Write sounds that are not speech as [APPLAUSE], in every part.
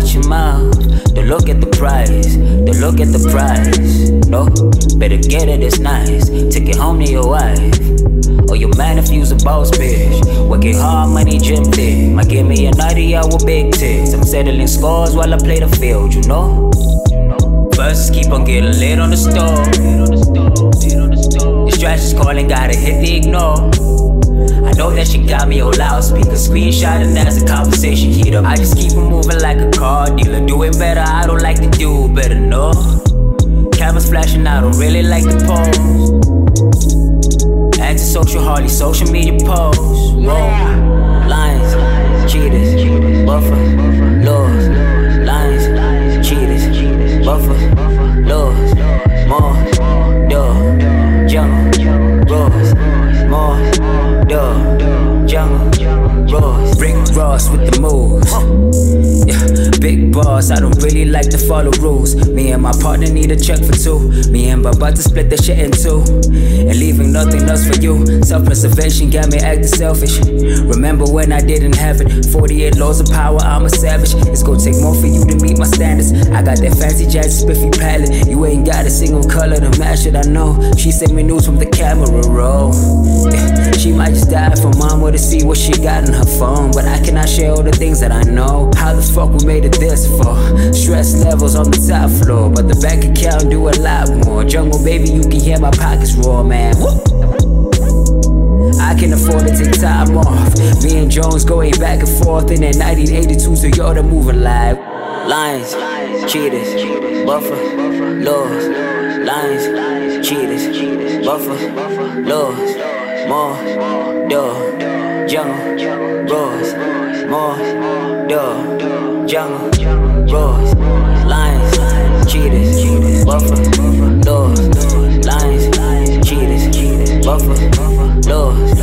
watch your mouth. Don't look at the price, don't look at the price. No, better get it, it's nice. Take it home to your wife. Or your man if you's a boss bitch. Working hard, money, gym thick. Might give me a 90 hour big tits. I'm settling scores while I play the field, you know? First, keep on getting lit on the stove. The stretch is calling, gotta hit the ignore. Know that she got me on loudspeaker, screenshot and as a conversation heat up. I just keep it moving like a car dealer, doing better. I don't like to do better, no. Cameras flashing, I don't really like the pose. Antisocial, hardly social media posts. Roll, lines, cheaters, buffer, laws, lines, cheaters, buffer, laws, more, duh, jungle, roars, more, duh, roars. Rick Ross with the moves. Yeah, big boss, I don't really like to follow rules. Me and my partner need a check for two. Me and Baba to split that shit in two. And leaving nothing else for you. Self preservation got me acting selfish. Remember when I didn't have it? 48 laws of power, I'm a savage. It's gonna take more for you to meet my standards. I got that fancy jet spiffy palette. You ain't got a single color to match it, I know. She sent me news from the camera roll. Yeah, she just died for mama to see what she got in her phone. But I cannot share all the things that I know. How the fuck we made it this far? Stress levels on the top floor, but the bank account do a lot more. Jungle baby, you can hear my pockets roar, man. I can afford to take time off. Me and Jones going back and forth in that 1982, so you're the moving live. Lions, cheaters, buffer, laws. Lions, cheaters, buffer, laws. More, duh, jungle, roars. More, duh, jungle, roars. Lions, cheaters, buffer, laws. Lions, cheaters, buffer, laws.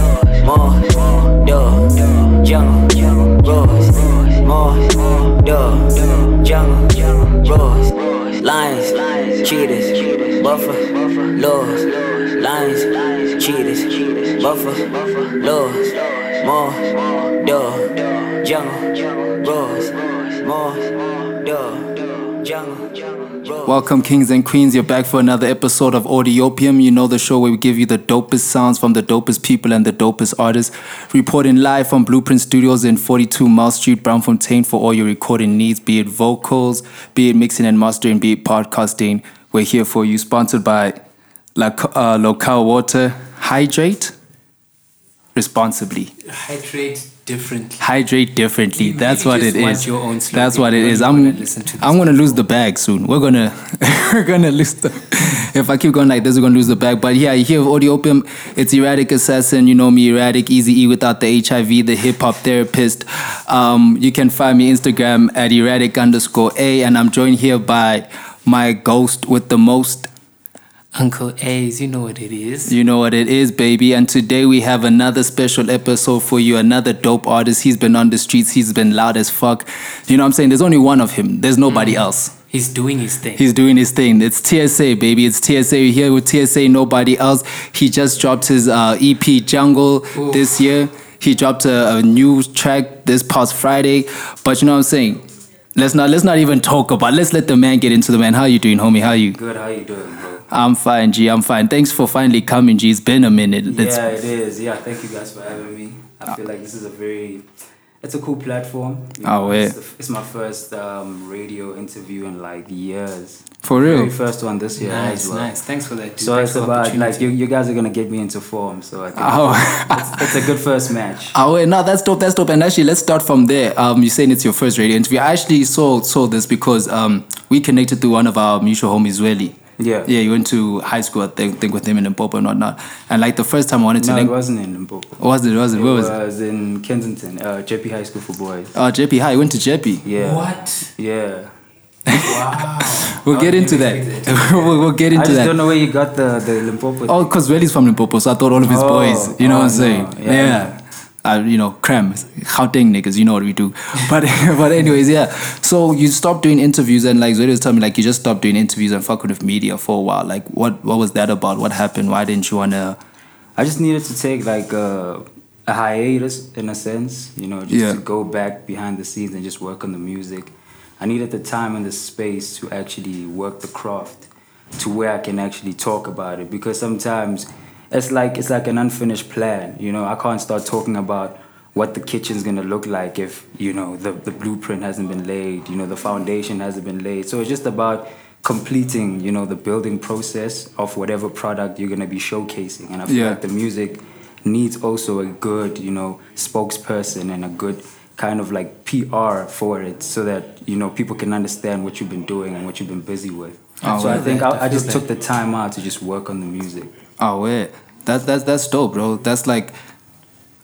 More, duh, jungle, roars. More, duh, jungle, roars. Lions, cheaters, buffer, laws. Lions, cheaters, buffer, laws. More, duh, jungle, roars. More, duh, jungle. Welcome, kings and queens. You're back for another episode of Audiopium. You know the show where we give you the dopest sounds from the dopest people and the dopest artists. Reporting live from Blueprint Studios in 42 Mile Street, Braamfontein, for all your recording needs, be it vocals, be it mixing and mastering, be it podcasting. We're here for you. Sponsored by uh, Local Water. Hydrate responsibly. Hydrate differently. Hydrate differently. You That's really what it is. your own slogan That's what it is. I'm to I'm gonna lose the bag soon. We're gonna [LAUGHS] we're gonna lose the [LAUGHS] if I keep going like this, we're gonna lose the bag. But yeah, you hear of Audio Opium, it's Erratic Assassin, you know me, Erratic, Easy E without the HIV, the hip hop therapist. Um, you can find me Instagram at erratic underscore A, and I'm joined here by my ghost with the most. Uncle A's, you know what it is. You know what it is, baby. And today we have another special episode for you. Another dope artist. He's been on the streets. He's been loud as fuck. You know what I'm saying? There's only one of him. There's nobody else. He's doing his thing. He's doing his thing. It's TSA, baby. It's TSA. You're here with TSA, nobody else. He just dropped his uh, EP Jungle this year. He dropped a, a new track this past Friday. But you know what I'm saying? Let's not let's not even talk about. Let's let the man get into the man. How you doing, homie? How you? Good, how you doing, bro? I'm fine, G. I'm fine. Thanks for finally coming, G. It's been a minute. It's- yeah, it is. Yeah, thank you guys for having me. I feel like this is a very, it's a cool platform. You Oh, yeah. It's, the, it's my first um, radio interview in like years. For real? Very first one this year nice, as well. nice. Thanks for that. Dude. So Thanks it's about like you, you guys are gonna get me into form. So I think Oh. it's, it's a good first match. [LAUGHS] Oh wait, no, that's dope. That's dope. And actually, let's start from there. Um, you're saying it's your first radio interview. I actually saw saw this because um, we connected through one of our mutual homies, Zweli. Yeah. Yeah, you went to high school, I think, think with him in Limpopo and whatnot. And like the first time I wanted to No, it wasn't in Limpopo. was it? Was it? It Where was, was it? in Kensington, uh, Jeppe High School for Boys. Oh, Jeppe High. You went to Jeppe. Yeah. What? Yeah. Wow. [LAUGHS] We'll get didn't into expect that. [LAUGHS] we'll, we'll get into that. I just that. don't know where you got the the Limpopo. Oh, because Zweli's from Limpopo, so I thought all of his Oh, boys. You know oh, what I'm saying? no. Yeah, uh, you know, creme, Gauteng niggas, you know what we do. [LAUGHS] But but anyways, yeah. So you stopped doing interviews and like Zoe was telling me like you just stopped doing interviews and fucking with media for a while. Like what what was that about? What happened? Why didn't you wanna? I just needed to take like a, a hiatus in a sense, you know, just Yeah. to go back behind the scenes and just work on the music. I needed the time and the space to actually work the craft to where I can actually talk about it because sometimes it's like it's like an unfinished plan, you know. I can't start talking about what the kitchen's gonna look like if you know the, the blueprint hasn't been laid, you know, the foundation hasn't been laid. So it's just about completing, you know, the building process of whatever product you're gonna be showcasing. And I feel Yeah. like the music needs also a good, you know, spokesperson and a good kind of like PR for it so that, you know, people can understand what you've been doing and what you've been busy with. Oh, so I think I I, just took the time out to just work on the music. Oh wait, that's that's that's dope, bro. That's like,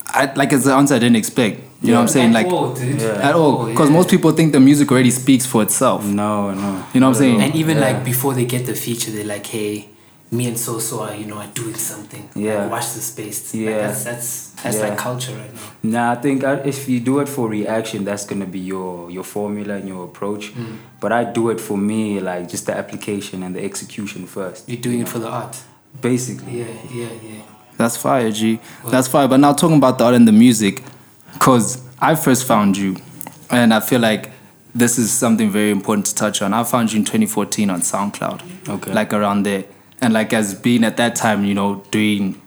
I like it's the answer I didn't expect. You know what I'm saying? Like dude. Yeah. at all, because most people think the music already speaks for itself. No, no. You know what I'm saying? And even Yeah. like before they get the feature, they're like, "Hey, me and so so are you know are doing something. Yeah. Like, watch the space. Like, Yeah. that's that's that's Yeah. like culture right now. Nah, I think I, if you do it for reaction, that's gonna be your your formula and your approach. Mm. But I do it for me, like just the application and the execution first. You're doing it for the art. Basically. Yeah, yeah, yeah. That's fire, G. That's fire. But now talking about the art and the music, because I first found you, and I feel like this is something very important to touch on. I found you in 2014 on SoundCloud. Okay. Like around there. And like as being at that time, you know, doing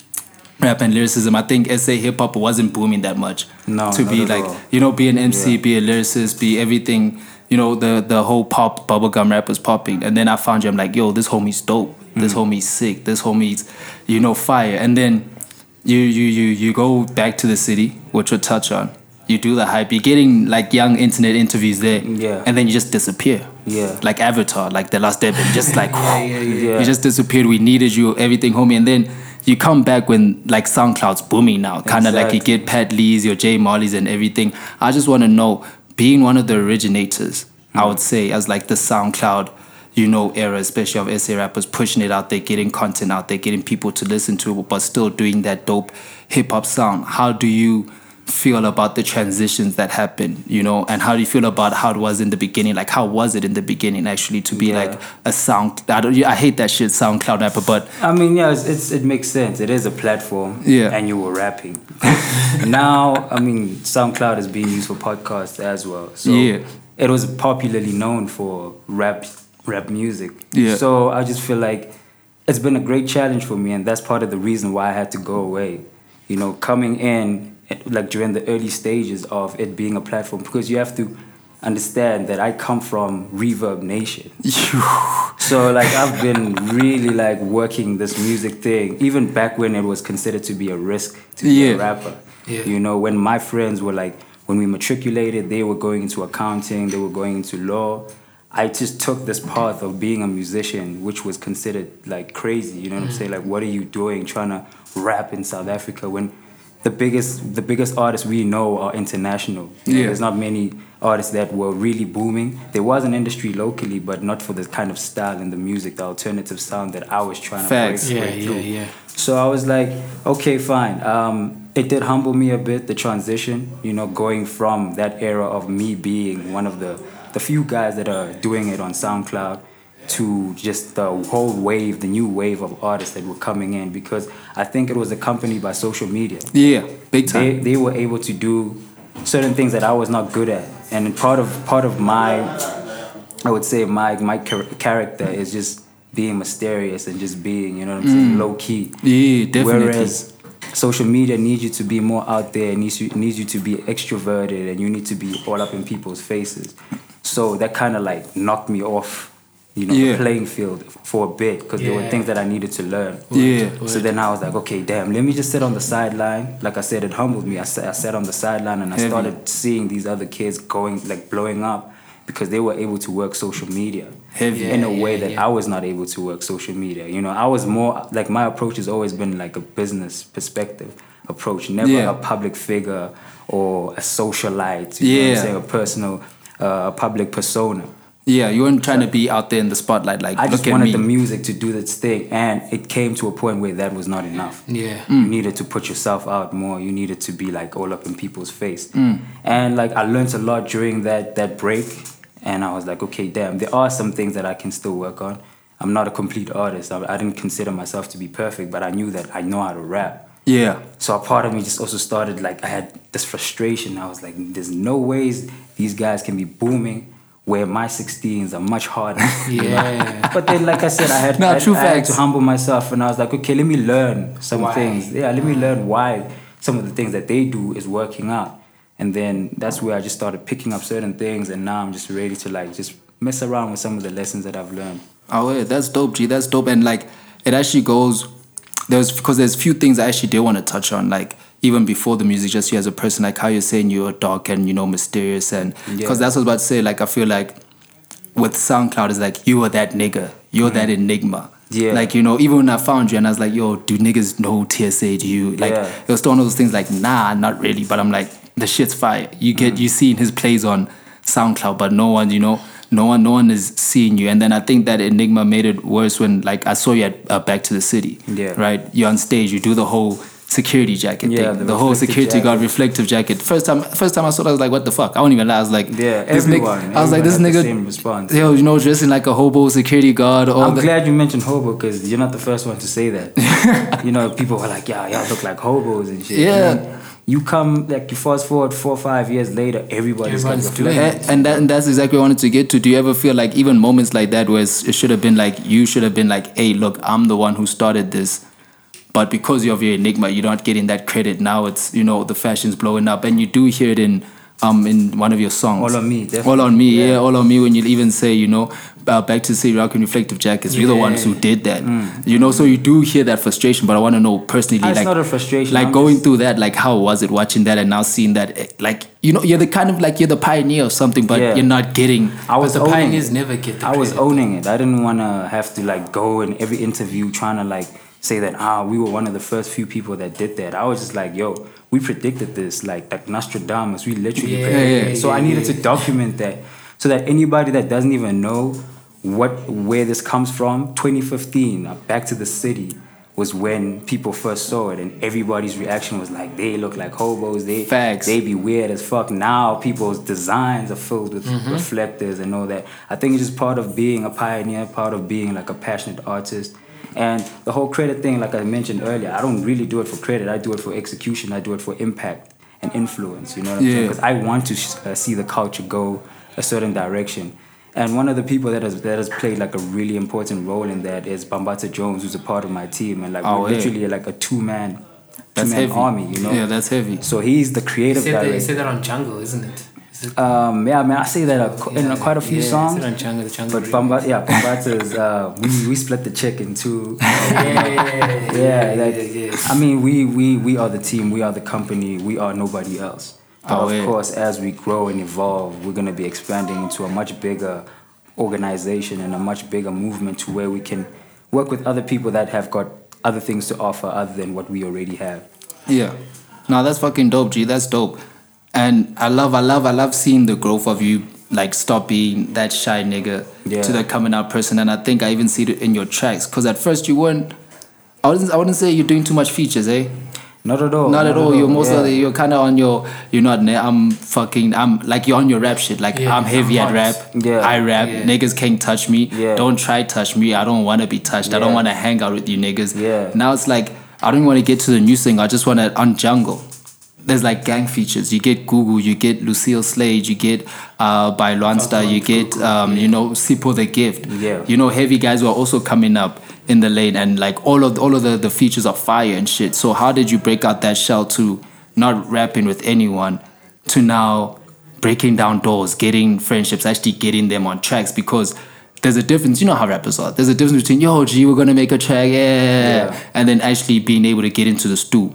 rap and lyricism, I think SA hip hop wasn't booming that much. No, To be like, all. you know, be an MC, Yeah. be a lyricist, be everything. You know, the the whole pop bubblegum rap was popping. And then I found you, I'm like, yo, this homie's dope. This Mm. homie's sick. This homie's, you know, fire. And then you you you you go back to the city, which we'll touch on. You do the hype. You're getting like young internet interviews there. Yeah. And then you just disappear. Yeah. Like Avatar, like the last Airbender, just like yeah. yeah, yeah. you just disappeared. We needed you, everything, homie. And then you come back when like SoundCloud's booming now, kind of like you get Pat Lee's, your J Molley's, and everything. I just want to know, being one of the originators, I would say, as like the SoundCloud, you know, era, especially of SA rappers pushing it out there, getting content out there, getting people to listen to it, but still doing that dope hip hop sound. How do you? feel about the transitions that happen you know and how do you feel about how it was in the beginning like how was it in the beginning actually to be Yeah. like a sound I, don't, I hate that shit soundcloud rapper but I mean, yeah, it's, it's it makes sense. It is a platform. Yeah. And you were rapping. [LAUGHS] now, I mean, SoundCloud is being used for podcasts as well. So Yeah. it was popularly known for rap rap music. Yeah. So I just feel like it's been a great challenge for me, and that's part of the reason why I had to go away. You know, coming in eh, like during the early stages of it being a platform, because you have to understand that I come from Reverb Nation. [LAUGHS] So like I've been really like working this music thing, even back when it was considered to be a risk to be Yeah. a rapper. Yeah. You know, when my friends were like, when we matriculated, they were going into accounting, they were going into law. I just took this path of being a musician, which was considered like crazy. You know what I'm saying? Like, what are you doing trying to rap in South Africa when the biggest the biggest artists we know are international. You know, Yeah. There's not many artists that were really booming. There was an industry locally, but not for the kind of style and the music, the alternative sound that I was trying to Facts. break, Yeah, break yeah, through. yeah. So I was like, okay, fine. Um, it did humble me a bit, the transition, you know, going from that era of me being one of the, the few guys that are doing it on SoundCloud to just the whole wave, the new wave of artists that were coming in because I think it was accompanied by social media. yeah big They, time they were able to do certain things that I was not good at. And part of part of my I would say my my char- character is just being mysterious and just being, you know what I'm saying, mm. low key. yeah definitely Whereas social media needs you to be more out there, it needs you needs you to be extroverted, and you need to be all up in people's faces. So that kind of like knocked me off, you know, Yeah. the playing field for a bit because there were things that I needed to learn. Yeah. So then I was like, okay, damn, let me just sit on the sideline. Like I said, it humbled me. I sat, I sat on the sideline and I Heavy. started seeing these other kids going like blowing up because they were able to work social media Heavy. in a way yeah, that yeah. I was not able to work social media. You know, I was more like my approach has always been like a business perspective approach, never Yeah. a public figure or a socialite. You know what Yeah. I'm saying? A personal, uh, a public persona. Yeah, you weren't trying to be out there in the spotlight. Like, I just wanted the music to do its thing, and it came to a point where that was not enough. Yeah. Mm. You needed to put yourself out more. You needed to be like all up in people's face. Mm. And like I learned a lot during that that break, and I was like, okay, damn, there are some things that I can still work on. I'm not a complete artist. I, I didn't consider myself to be perfect, but I knew that I know how to rap. Yeah, So a part of me just also started like I had this frustration. I was like, there's no ways these guys can be booming where my 16s are much harder. [LAUGHS] [LAUGHS] Yeah. but then, like I said, I had, No, I, true I had to humble myself, and I was like, okay, let me learn some Why? things. Yeah, let me learn why some of the things that they do is working out. And then that's where I just started picking up certain things, and now I'm just ready to like just mess around with some of the lessons that I've learned. Oh yeah, that's dope, G. That's dope, and like it actually goes. There's because there's few things I actually did want to touch on, like even before the music, just you as a person, like how you're saying you're dark and you know mysterious, and because Yeah. that's what I was about to say. Like I feel like with SoundCloud, it's like you are that nigga, you're that enigma. Mm-hmm. Yeah. Like you know, even when I found you, and I was like, "Yo, do niggas know TSA? Do you like?" Yeah. It was one of those things like, "Nah, not really," but I'm like, "The shit's fire." You get Mm. you seeing his plays on SoundCloud, but no one, you know, no one, no one is seeing you. And then I think that Enigma made it worse when, like, I saw you at uh, Back to the City. Yeah. Right. You're on stage. You do the whole security jacket Yeah, thing. the The, whole security guard reflective jacket. First time, first time I saw that, I was like, "What the fuck?" I don't even lie. I was like, Yeah, this everyone- nigga. I was like, this everyone had the nigga. same response. Yo, you know, dressing like a hobo security guard. I'm the, glad you mentioned hobo because you're not the first one to say that. [LAUGHS] you know, people were like, "Yeah, y'all look like hobos and shit." Yeah. You come like you fast forward four or five years later, everybody's got Everyone's reflective. doing And, and, that, and that's exactly what I wanted to get to. Do you ever feel like even moments like that where it should have been like you should have been like, hey, look, I'm the one who started this, but because you're your enigma, you're not getting that credit. Now it's you know the fashion's blowing up, and you do hear it in um in one of your songs. All on me, definitely. All on me, yeah. Yeah. all on me. When you even say, you know, uh, back to say rocking reflective jackets, we're the ones who did that. You know, so you do hear that frustration. But I want to know personally, Ah, it's like, not a frustration, like I'm going just- through that, like how was it watching that and now seeing that, eh, like you know, you're the kind of like you're the pioneer of something, but Yeah. you're not getting. I was the pioneers it. never get I was owning it. I didn't want to have to like go in every interview trying to like say that ah we were one of the first few people that did that. I was just like yo we predicted this like like Nostradamus. We literally Yeah, predicted yeah, it. So yeah, I needed yeah. to document that so that anybody that doesn't even know what where this comes from 2015 uh, back to the city was when people first saw it and everybody's reaction was like they look like hobos they Facts. they be weird as fuck. Now people's designs are filled with reflectors and all that. I think it's just part of being a pioneer, part of being like a passionate artist. And the whole credit thing, like I mentioned earlier, I don't really do it for credit. I do it for execution. I do it for impact and influence. You know what I'm saying? Because I want to uh, see the culture go a certain direction. And one of the people that has that has played like a really important role in that is Bambata Jones, who's a part of my team, and like Oh, we're yeah. literally like a two man, two man army. You know? Yeah, that's heavy. So he's the You creative said, that, you director. said that on Jungle, isn't it Um, yeah, mean, I say that uh, in uh, quite a few yeah, songs. I said on Jungle, the Jungle. But remix. Bamba, yeah, Bambata's, uh, we, we split the check in two. [LAUGHS] yeah, yeah, yeah, yeah, Yeah, yeah, like, yeah, yeah. I mean, we, we, we are the team, we are the company, we are nobody else. But of course, as we grow and evolve, we're going to be expanding into a much bigger organization and a much bigger movement to where we can work with other people that have got other things to offer other than what we already have. Yeah. No, that's fucking dope, G. That's dope. And I love, I love, I love seeing the growth of you, like stop being that shy nigga Yeah. to the coming out person. And I think I even see it in your tracks. Cause at first you weren't. I wouldn't. I wouldn't say you're doing too much features, eh? Not at all. not at all. You're most yeah. the, you're kind of on your. You're not. I'm fucking. I'm like you're on your rap shit. Like Yeah, I'm heavy at rap. Yeah. I rap. Yeah. Niggas can't touch me. Yeah. Don't try touch me. I don't want to be touched. I don't want to hang out with you niggas. Yeah. Now it's like I don't want to get to the new thing. I just want to on jungle. There's like gang features. You get Google, you get Lucille Slade, you get uh, by Luanstar, you get um, you know Sipho the Gift. Yeah. You know heavy guys who are also coming up in the lane, and like all of all of the, the features are fire and shit. So how did you break out that shell to not rapping with anyone to now breaking down doors, getting friendships, actually getting them on tracks because. There's a difference, you know how rappers are. There's a difference between yo, G, we're gonna make a track, yeah, Yeah. and then actually being able to get into the stew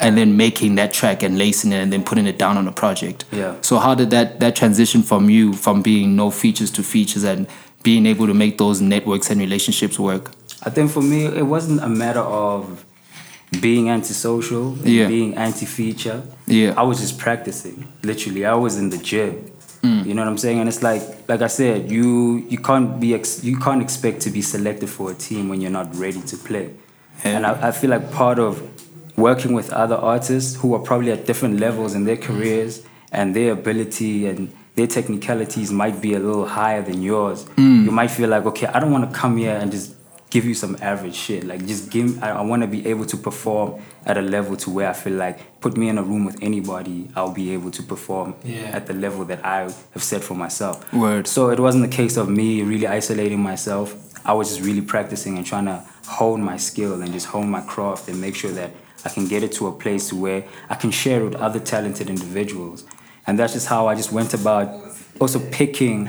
and then making that track and lacing it and then putting it down on a project. Yeah. So how did that that transition from you from being no features to features and being able to make those networks and relationships work? I think for me, it wasn't a matter of being antisocial, and Yeah. being anti-feature. Yeah. I was just practicing. Literally, I was in the gym. Mm. You know what I'm saying? And it's like, like I said, you you can't be ex- you can't expect to be selected for a team when you're not ready to play. Yeah. And I, I feel like part of working with other artists who are probably at different levels in their careers and their ability and their technicalities might be a little higher than yours. Mm. You might feel like, okay, I don't want to come here and just give you some average shit. Like just give I, I want to be able to perform at a level to where I feel like put me in a room with anybody, I'll be able to perform Yeah. at the level that I have set for myself. Word. So it wasn't a case of me really isolating myself. I was just really practicing and trying to hone my skill and just hone my craft and make sure that I can get it to a place to where I can share it with other talented individuals. And that's just how I just went about also picking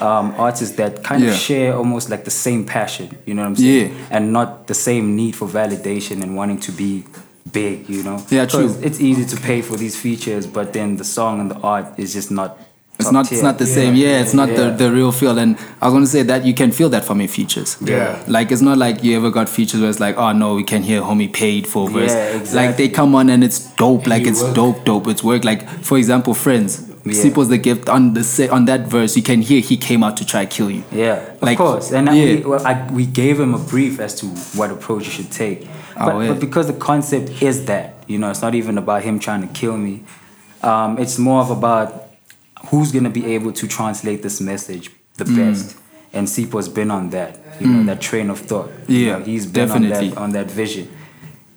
um, artists that kind Yeah. of share almost like the same passion, you know what I'm saying? Yeah. And not the same need for validation and wanting to be big, you know? Yeah, true. 'Cause It's easy to pay for these features, but then the song and the art is just not. It's top not. It's not the same. Yeah, it's not Yeah. the, the real feel. And I was gonna say that you can feel that from your features. Yeah. Like it's not like you ever got features where it's like, oh no, we can't hear homie paid for verse. Yeah, exactly. Like they come on and it's dope. Like you it's work. dope, dope. It's work. Like for example, friends. Yeah. Sipho's the gift on the se- on that verse. You can hear he came out to try kill you. Yeah, Like, of course. And yeah. we, well, I, we gave him a brief as to what approach you should take. But, Oh, yeah. but because the concept is that, you know, it's not even about him trying to kill me. Um, it's more of about who's going to be able to translate this message the Mm. best. And Sipho's been on that, you know, that train of thought. You Yeah, know, he's been definitely. on that, on that vision.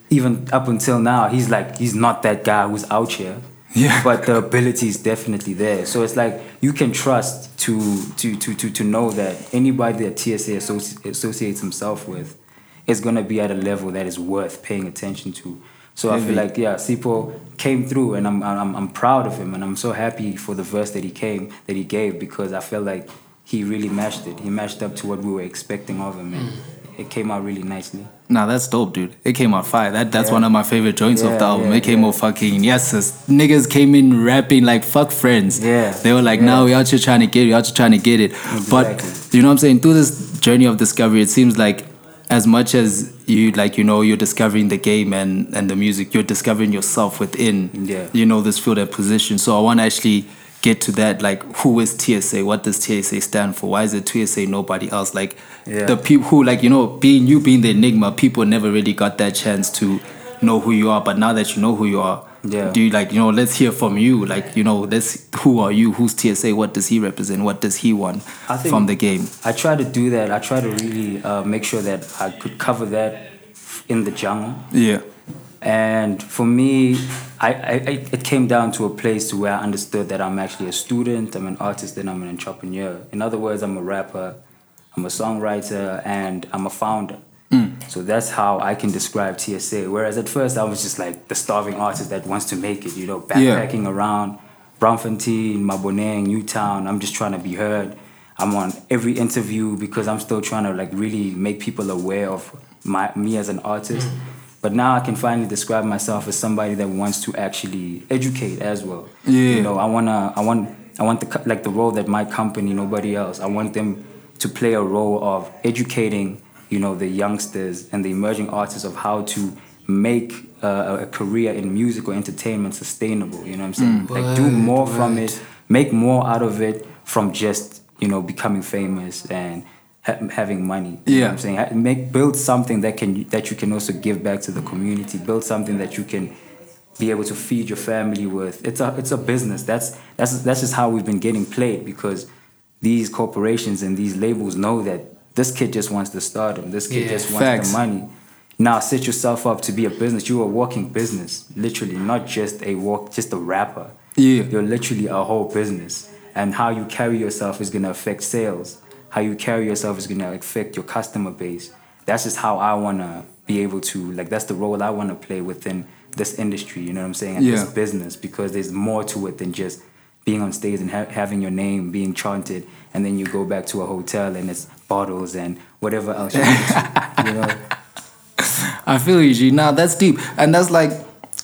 Even up until now, he's like, he's not that guy who's out here. Yeah. But the ability is definitely there. So it's like you can trust to to to to, to know that anybody that TSA associ- associates himself with is gonna be at a level that is worth paying attention to. So I feel like yeah, Sipho came through, and I'm I'm I'm proud of him, and I'm so happy for the verse that he came that he gave because I feel like he really matched it. He matched up to what we were expecting of him, and hmm. It came out really nicely. Nah, that's dope, dude. It came out fire. That that's Yeah. one of my favorite joints of the album. yeah, it came yeah. out fucking yes, niggas came in rapping like fuck friends. Yeah, They were like, yeah. now we out here trying to get it, we out here trying to get it. But you know what I'm saying? Through this journey of discovery, it seems like as much as you like, you know, you're discovering the game and, and the music, you're discovering yourself within Yeah. you know, this field and position. So I wanna actually get to that, like who is TSA? What does TSA stand for? Why is it TSA nobody else? Like Yeah. the people who like you know being you being the enigma people never really got that chance to know who you are but now that you know who you are Yeah. do you like you know let's hear from you like you know let's who are you who's tsa what does he represent what does he want from the game I try to do that. I try to really uh, make sure that I could cover that in the jungle. yeah And for me, I, I, it came down to a place where I understood that I'm actually a student, I'm an artist, and I'm an entrepreneur. In other words, I'm a rapper, I'm a songwriter, and I'm a founder. Mm. So that's how I can describe TSA. Whereas at first I was just like the starving artist that wants to make it, you know, Yeah. backpacking around Braamfontein, Maboneng, Newtown. I'm just trying to be heard. I'm on every interview because I'm still trying to like really make people aware of my me as an artist. Mm. But now I can finally describe myself as somebody that wants to actually educate as well. Yeah. You know, I wanna, I want, I want the like the role that my company, nobody else. I want them to play a role of educating, you know, the youngsters and the emerging artists of how to make uh, a career in music or entertainment sustainable. You know what I'm saying? like do Right, more from it, make more out of it from just you know becoming famous and ha- having money. You know Yeah. what I'm saying make build something that can that you can also give back to the community. Build something that you can be able to feed your family with. It's a it's a business. That's that's that's just how we've been getting played because these corporations and these labels know that this kid just wants the stardom. This kid Yeah. just wants Facts. the money. Now set yourself up to be a business. You're a walking business, literally, not just a walk, just a rapper. Yeah. You're literally a whole business. And how you carry yourself is gonna affect sales. How you carry yourself is gonna affect your customer base. That's just how I wanna be able to like that's the role I wanna play within this industry, you know what I'm saying? And Yeah. this business because there's more to it than just being on stage and ha- having your name being chanted and then you go back to a hotel and it's bottles and whatever else you, you know [LAUGHS] I feel you, G. Nah, that's deep. And that's like,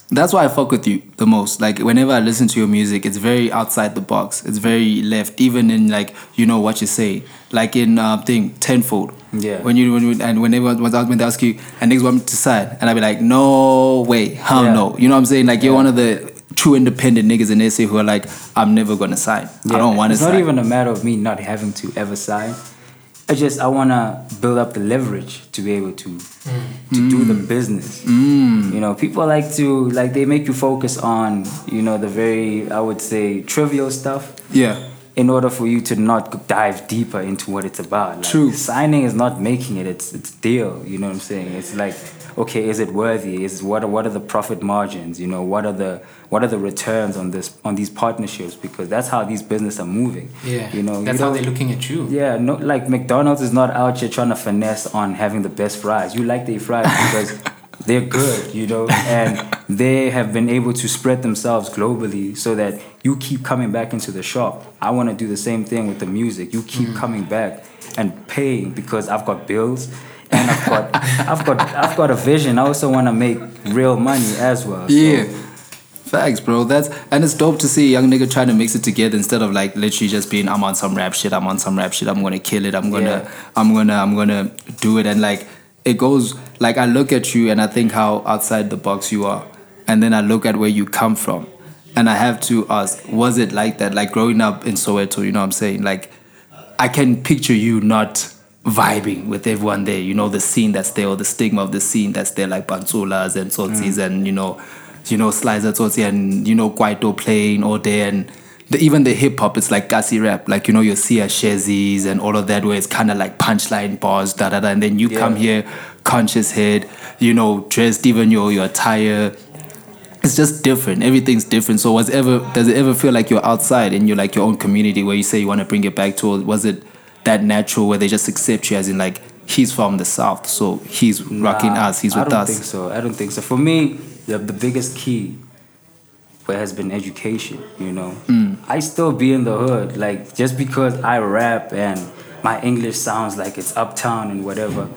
that's why I fuck with you the most. Like, whenever I listen to your music, it's very outside the box. It's very left, even in like, you know what you say. Like in uh, thing, tenfold. Yeah. When you, when you and whenever was out when they ask you, and niggas want me to side, and I'd be like, no way, hell Yeah. no. You know what I'm saying? Like, you're one of the true independent niggas in SA who are like, I'm never gonna sign. yeah. I don't want to It's sign. not even a matter of me not having to ever sign. It's just I want to build up the leverage to be able to to do the business. Mm. You know, people like to like they make you focus on you know the very I would say trivial stuff yeah, in order for you to not dive deeper into what it's about. Like, True. Signing is not making it; it's it's deal. You know what I'm saying? It's like, okay, is it worthy? Is what are, what are the profit margins? You know, what are the what are the returns on this on these partnerships? Because that's how these businesses are moving. Yeah. you know, That's you how they're looking at you. yeah, no, like McDonald's is not out here trying to finesse on having the best fries. You like their fries [LAUGHS] because they're good, you know, and they have been able to spread themselves globally so that you keep coming back into the shop. I want to do the same thing with the music. You keep Mm. coming back and paying because I've got bills and I've got I've got I've got a vision. I also want to make real money as well. So, yeah. Facts, bro. That's and it's dope to see a young nigga trying to mix it together instead of like literally just being I'm on some rap shit, I'm on some rap shit, I'm gonna kill it, I'm gonna Yeah. I'm gonna I'm gonna do it and like it goes like I look at you and I think how outside the box you are. And then I look at where you come from. And I have to ask, was it like that? Like growing up in Soweto, you know what I'm saying? Like I can picture you not vibing with everyone there. You know the scene that's there, or the stigma of the scene that's there, like Bantsulas and Tsotsis mm. and you know, you know Slicer Tsotsi and you know Kwaito playing all day and the, even the hip hop. It's like Kasi rap, like you know you see your Siya Shezis and all of that, where it's kind of like punchline bars, da da da. And then you come here, conscious head, you know, dressed even your your attire it's just different. Everything's different. So was ever does it ever feel like you're outside and you're like your own community where you say you want to bring it back to? Was it that natural where they just accept you as in like he's from the south, so he's rocking Nah, us, he's with us. I don't us. think so. I don't think so. For me, the, the biggest key where has been education. You know, Mm. I still be in the hood. Like just because I rap and my English sounds like it's uptown and whatever.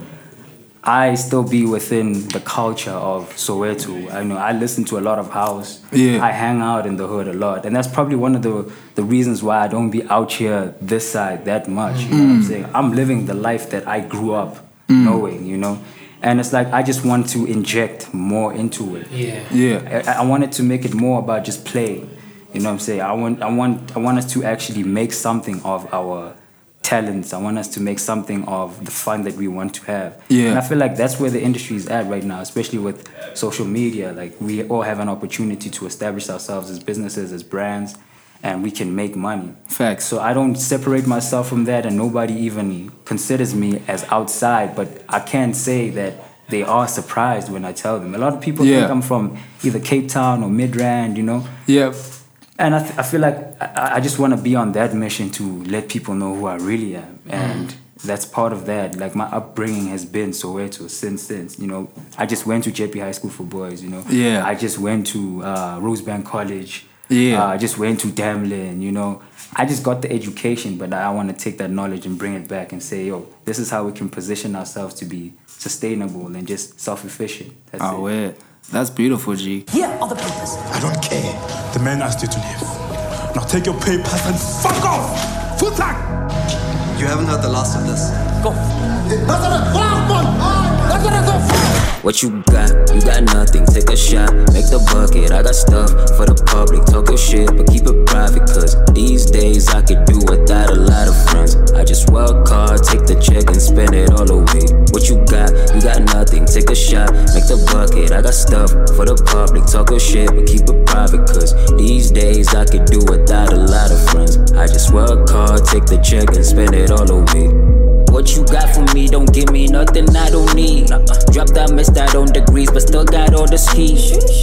I still be within the culture of Soweto. I know I listen to a lot of house. Yeah. I hang out in the hood a lot, and that's probably one of the the reasons why I don't be out here this side that much. You know what I'm mm. saying? I'm living the life that I grew up mm. knowing. You know, and it's like I just want to inject more into it. Yeah. Yeah. I, I wanted to make it more about just play. You know what I'm saying? I want I want I want us to actually make something of our talents. I want us to make something of the fun that we want to have. Yeah. And I feel like that's where the industry is at right now, especially with social media. Like we all have an opportunity to establish ourselves as businesses, as brands, and we can make money. Facts. So I don't separate myself from that, and nobody even considers me as outside. But I can say that they are surprised when I tell them. A lot of people Yeah. think I'm from either Cape Town or Midrand, you know. Yeah. And I, th- I feel like I, I just want to be on that mission to let people know who I really am. And that's part of that. Like my upbringing has been Soweto since since. You know, I just went to Jeppe High School for Boys, you know. Yeah. I just went to uh, Rosebank College. Yeah. Uh, I just went to Damelin, you know. I just got the education, but I want to take that knowledge and bring it back and say, yo, this is how we can position ourselves to be sustainable and just self-efficient. That's Oh, it. wait. That's beautiful, G. Here are the papers. I don't care. The man asked you to leave. Now take your papers and fuck off! Full time! You haven't heard the last of this. Go. What you got? You got nothing. Take a shot, make the bucket. I got stuff for the public. Talk your shit, but keep it private. Cause these days I could do without a lot of friends. I just work hard, take the check and spend it all away. What you got? You got nothing. Take a shot, make the bucket. I got stuff for the public. Talk your shit, but keep it private. Cause these days I could do without a lot of friends. I just work hard, take the check and spend it all away. What you got for me don't give me nothing I don't need. Uh-uh. Dropped out, missed out on degrees, but still got all the heat.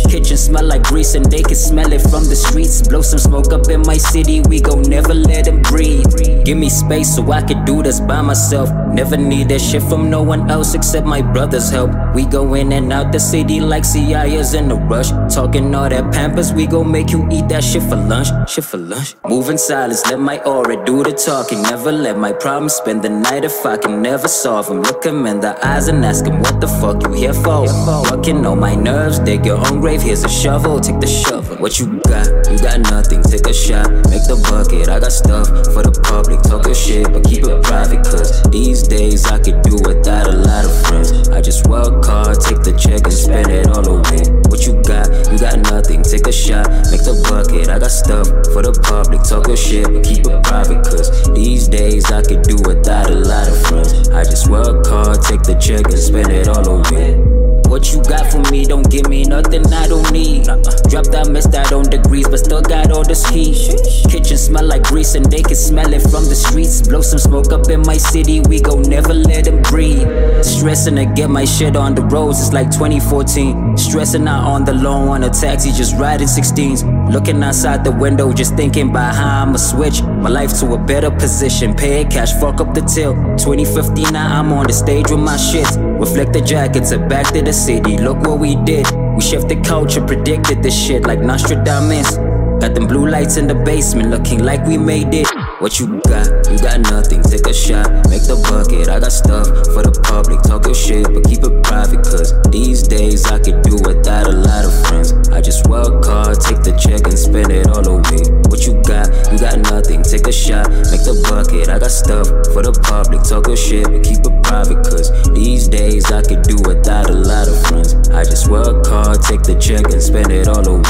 Kitchen smell like grease and they can smell it from the streets. Blow some smoke up in my city, we gon' never let them breathe. Give me space so I can do this by myself. Never need that shit from no one else except my brother's help. We go in and out the city like CIA's in a rush. Talking all that pampers, we gon' make you eat that shit for lunch. Shit for lunch. Move in silence, let my aura do the talking. Never let my problems spend the night if I can never solve them. Look in the eyes and ask what the fuck you here for. Working on my nerves, dig your own grave. Here's a shovel, take the shovel. What you got? You got nothing. Take a shot, make the bucket. I got stuff for the public. Talk your shit, but keep it private. Cause these days I could do without a lot of friends. I just work hard, take the check and spend it all away. What you got? You got nothing. Take a shot, make the bucket. I got stuff for the public. Talk your shit, but keep it private. Cause these days I could do without a lot of friends. I just work hard, take the check, and spend it all me. What you got for me don't give me nothing I don't need. Dropped out, missed out on degrees, but still got all the heat. Kitchen smell like grease and they can smell it from the streets. Blow some smoke up in my city, we go never let them breathe. Stressing to get my shit on the roads, it's like 2014. Stressing out on the loan on a taxi, just riding 16s. Looking outside the window, just thinking about how I'ma switch my life to a better position. Pay cash, fuck up the till. 2015, now I'm on the stage with my shits. Reflect the jackets, and back to the city. Look what we did. We shifted culture, predicted this shit like Nostradamus. Got them blue lights in the basement, looking like we made it. What you got? You got nothing. Take a shot, make the bucket. I got stuff for the public. Talk your shit, but keep it private. Cause these days I could do without a lot of friends. I just work hard, take the check and spend it all away. What you got? You got nothing. Take a shot, make the bucket. I got stuff for the public. Talk your shit, but keep it private. Cause these days I could do without a lot of friends. I just work hard, take the check and spend it all on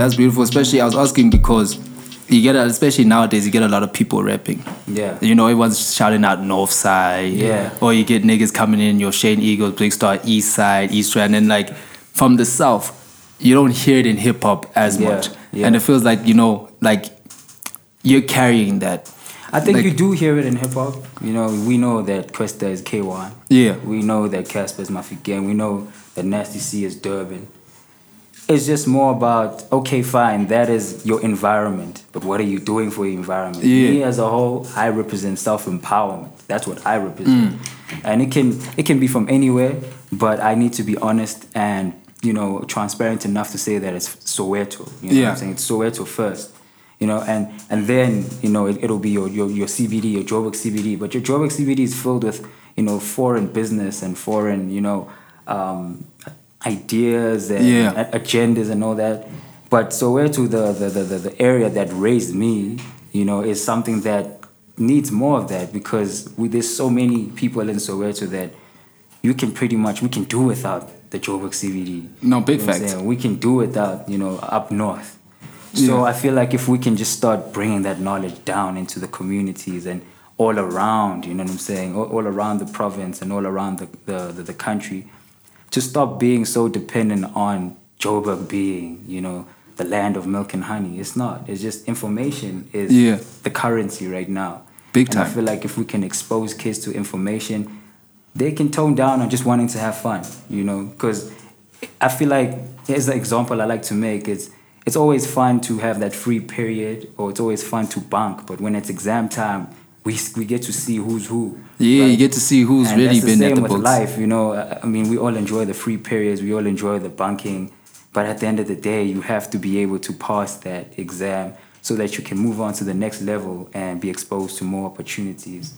That's beautiful. Especially I was asking because you get, a, especially nowadays, you get a lot of people rapping. Yeah. You know, everyone's shouting out North Side. Yeah. Or you get niggas coming in, your Shane Eagles, Big Star, East Side, East Side, and then like from the South, you don't hear it in hip hop as Yeah, much, yeah. and it feels like you know, like you're carrying that. I think Like- you do hear it in hip hop. You know, we know that Kwesta is K1. Yeah. We know that Cassper is Mafikeng. We know that Nasty C is Durban. It's just more about okay, fine, that is your environment, but what are you doing for your environment? Yeah. Me as a whole, I represent self empowerment. That's what I represent, and it can it can be from anywhere, but I need to be honest and you know transparent enough to say that it's Soweto. You know what Yeah. I'm saying? It's Soweto first you know, and and then you know it, it'll be your, your your CBD, your Joburg CBD. But your Joburg CBD is filled with you know foreign business and foreign you know um, ideas and Yeah. a- agendas and all that. But Soweto, the the, the the the area that raised me, you know, is something that needs more of that because we, there's so many people in Soweto that you can pretty much we can do without the Joburg CBD. No, big You know facts. We can do without you know up north. So Yeah. I feel like if we can just start bringing that knowledge down into the communities and all around, you know what I'm saying, all, all around the province and all around the, the, the, the country, to stop being so dependent on Joburg being, you know, the land of milk and honey. It's not. It's just information is Yeah. the currency right now. Big And I feel like if we can expose kids to information, they can tone down on just wanting to have fun, you know, because I feel like here's the example I like to make. It's it's always fun to have that free period, or it's always fun to bunk. But when it's exam time, we we get to see who's who. Yeah, you get to see who's And really that's the been same at the with books. life. You know, I I mean, we all enjoy the free periods. We all enjoy the bunking. But at the end of the day, you have to be able to pass that exam so that you can move on to the next level and be exposed to more opportunities.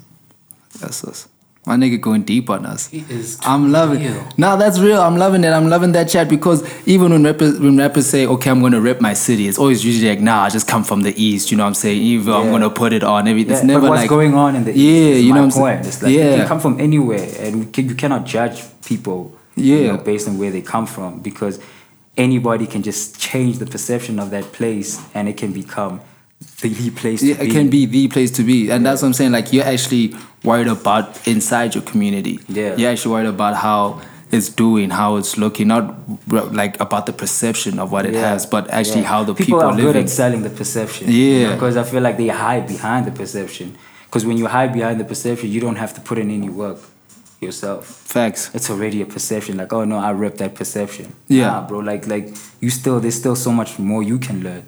That's us. My nigga going deep on us. He is I'm loving real. it. No, that's real. I'm loving it. I'm loving that chat because even when rappers, when rappers say, okay, I'm going to rep my city, it's always usually like, nah, I just come from the East. You know what I'm saying? Even I'm going to put it on. Every, it's Yeah, never but what's like. going on in the Yeah, East is you know what I'm saying? point. It's like you can come from anywhere, and you cannot judge people you Yeah. know, based on where they come from because anybody can just change the perception of that place, and it can become the place to Yeah, be. it can be the place to be, and that's what I'm saying. Like you're actually worried about inside your community. Yeah. you're actually worried about how it's doing, how it's looking, not like about the perception of what it Yeah, has, but actually yeah. how the people, people, are are good at selling the perception. Yeah. because I feel like they hide behind the perception. Because when you hide behind the perception, you don't have to put in any work yourself. Facts. It's already a perception. Like, oh no, I ripped that perception. Yeah. nah, bro. Like, like you still there's still so much more you can learn.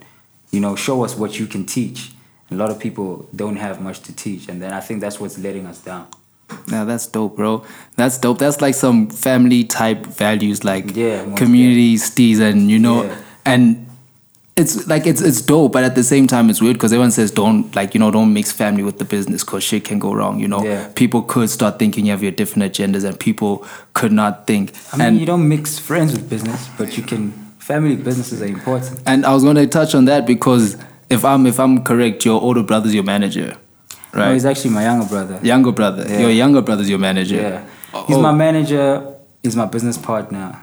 You know, show us what you can teach. A lot of people don't have much to teach, and then I think that's what's letting us down. Yeah, that's dope, bro. That's dope. That's like some family type values, like Yeah, community steez, and you know, Yeah. and it's like it's it's dope, but at the same time, it's weird because everyone says don't like you know don't mix family with the business because shit can go wrong. You know, Yeah. people could start thinking you have your different agendas, and people could not think. I mean, and you don't mix friends with business, but you can family businesses are important. And I was going to touch on that because if I'm if I'm correct, your older brother's your manager, No, right? he's actually my younger brother. younger brother. Yeah. Your younger brother's your manager. Yeah. Oh. He's oh. my manager, he's my business partner,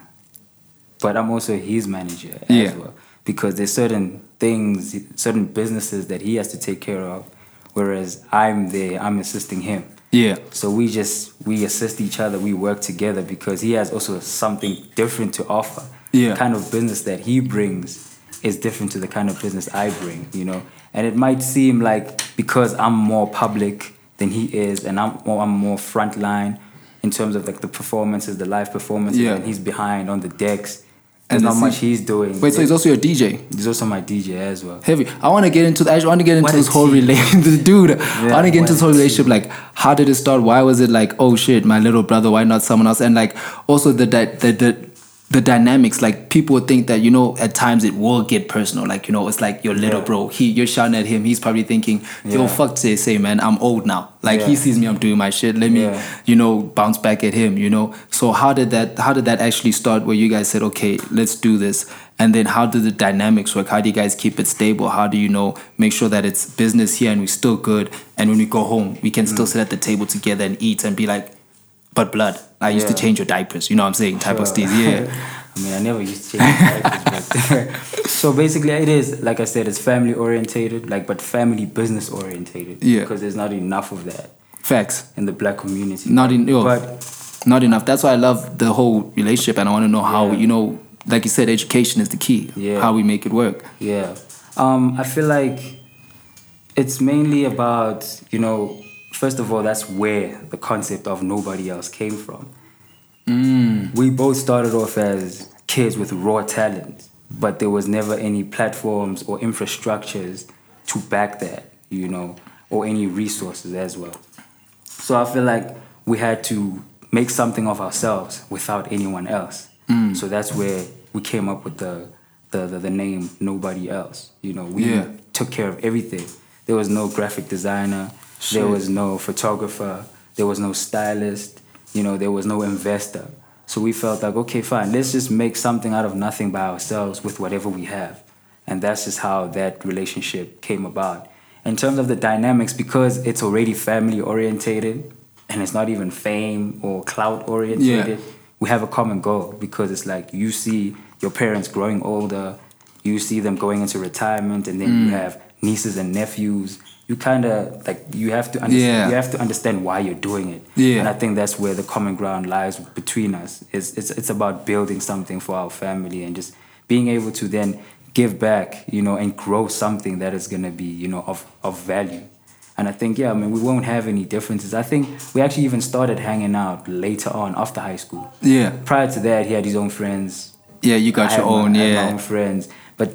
but I'm also his manager as Yeah. well. Because there's certain things, certain businesses that he has to take care of, whereas I'm there, I'm assisting him. Yeah. So we just we assist each other, we work together because he has also something different to offer. Yeah. The kind of business that he brings is different to the kind of business I bring, you know. And it might seem like because I'm more public than he is, and I'm more, I'm more frontline in terms of like the performances, the live performances, Yeah. and he's behind on the decks. And not much he's doing. Wait, so he's also your DJ. he's also my DJ as well. Heavy. I want to get into. I want to get into [LAUGHS] this whole relationship, dude. I want to get into this whole relationship. Like, how did it start? Why was it like, oh shit, my little brother? Why not someone else? And like, also the di- the the the dynamics. Like, people think that you know, at times it will get personal. Like, you know, it's like your little Yeah. bro. He, you're shouting at him. He's probably thinking, yo, Yeah. fuck say say, man. I'm old now. Like, he sees me. I'm doing my shit. Let me, Yeah. you know, bounce back at him. You know. So how did that? How did that actually start? Where you guys said, okay, let's do this. And then how do the dynamics work? How do you guys keep it stable? How do you know make sure that it's business here and we're still good? And when we go home, we can Mm. still sit at the table together and eat and be like, but blood. I used to change your diapers. You know what I'm saying? Type of Sure. steez. Yeah. [LAUGHS] I mean, I never used to change diapers, [LAUGHS] so basically, it is like I said, it's family orientated, like but family business orientated. Yeah. Because there's not enough of that Facts. in the black community. Not in yo, But not enough. That's why I love the whole relationship and I want to know how, Yeah. you know, like you said, education is the key. Yeah. How we make it work. yeah, um, I feel like it's mainly about you know, first of all, that's where the concept of nobody else came from. Mm. we both started off as kids with raw talent, but there was never any platforms or infrastructures to back that, you know, or any resources as well. So I feel like we had to make something of ourselves without anyone else. Mm. So that's where we came up with the, the, the, the name Nobody Else. You know, we Yeah. took care of everything. There was no graphic designer, there was no photographer, there was no stylist, you know, there was no investor. So we felt like, okay, fine, let's just make something out of nothing by ourselves with whatever we have. And that's just how that relationship came about. In terms of the dynamics, because it's already family orientated and it's not even fame or clout orientated, yeah. we have a common goal because it's like you see your parents growing older, you see them going into retirement, and then you Mm. have nieces and nephews. You kind of like you have to understand. Yeah. You have to understand why you're doing it. Yeah. And I think that's where the common ground lies between us. It's, it's, it's about building something for our family and just being able to then give back, you know, and grow something that is going to be, you know, of, of value. And I think, yeah, I mean, we won't have any differences. I think we actually even started hanging out later on after high school. Yeah. Prior to that, he had his own friends. Yeah, you got I your my- own, had yeah. my own friends. But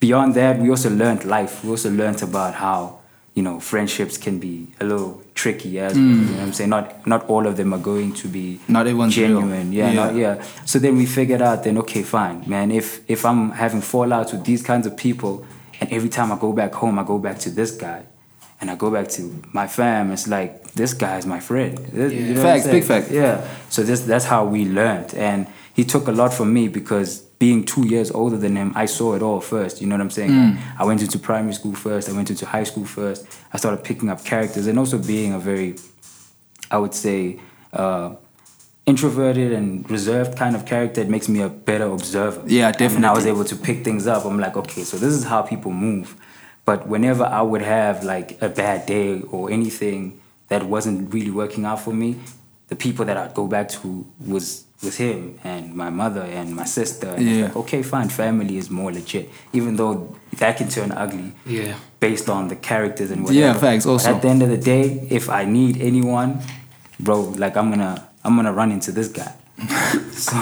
beyond that, we also learned life. We also learned about how, you know, friendships can be a little tricky as well. You know what I'm saying? Not not all of them are going to be Mm. Not everyone's genuine. Yeah, Yeah. Not, yeah. So then we figured out then, okay, fine, man, if if I'm having fallouts with these kinds of people and every time I go back home I go back to this guy and I go back to my fam, it's like this guy is my friend. You know Facts, big fact. Yeah. So this that's how we learned. And he took a lot from me because being two years older than him, I saw it all first. You know what I'm saying? Mm. I went into primary school first, I went into high school first. I started picking up characters and also being a very, I would say, uh, introverted and reserved kind of character, it makes me a better observer. Yeah, definitely. And I was able to pick things up, I'm like, okay, so this is how people move. But whenever I would have like a bad day or anything that wasn't really working out for me, the people that I'd go back to was was him and my mother and my sister. And it's Yeah. like, okay, fine, family is more legit, even though that can turn ugly Yeah. based on the characters and whatever. Yeah, facts, But also. at the end of the day, if I need anyone, bro, like I'm gonna I'm gonna run into this guy. [LAUGHS] so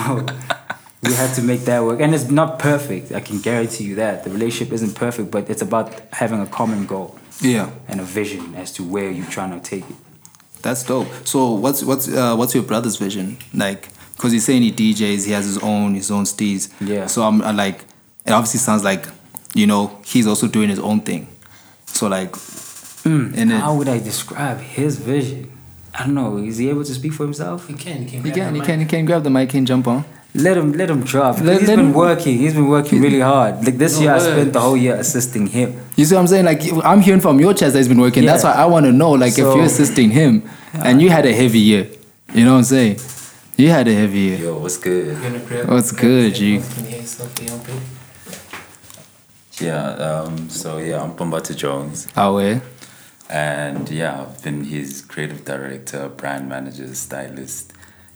we have to make that work. And it's not perfect. I can guarantee you that. The relationship isn't perfect, but it's about having a common goal Yeah. and a vision as to where you're trying to take it. That's dope. So what's what's uh, what's your brother's vision like? Because he's saying he DJs, he has his own his own steez. Yeah. So I'm, i like, it obviously sounds like, you know, he's also doing his own thing. So like, hmm, and then How would I describe his vision? I don't know. Is he able to speak for himself? He can. You can. he can the he mic. can he can grab the mic and jump on. Let him let him drop. Let- he's let been him- working. He's been working really hard. Like this No year, I spent the whole year assisting him. You see what I'm saying? Like I'm hearing from your chest that he's been working. That's why I want to know, like, if you're assisting him, and you had a heavy year. You know what I'm saying? You had a heavy year. Yo, what's good? You're gonna grab What's good, G? you hear yourself a young bit? Yeah, um, so yeah, I'm Pumbata Jones. Ah, ouais. And yeah, I've been his creative director, brand manager, stylist,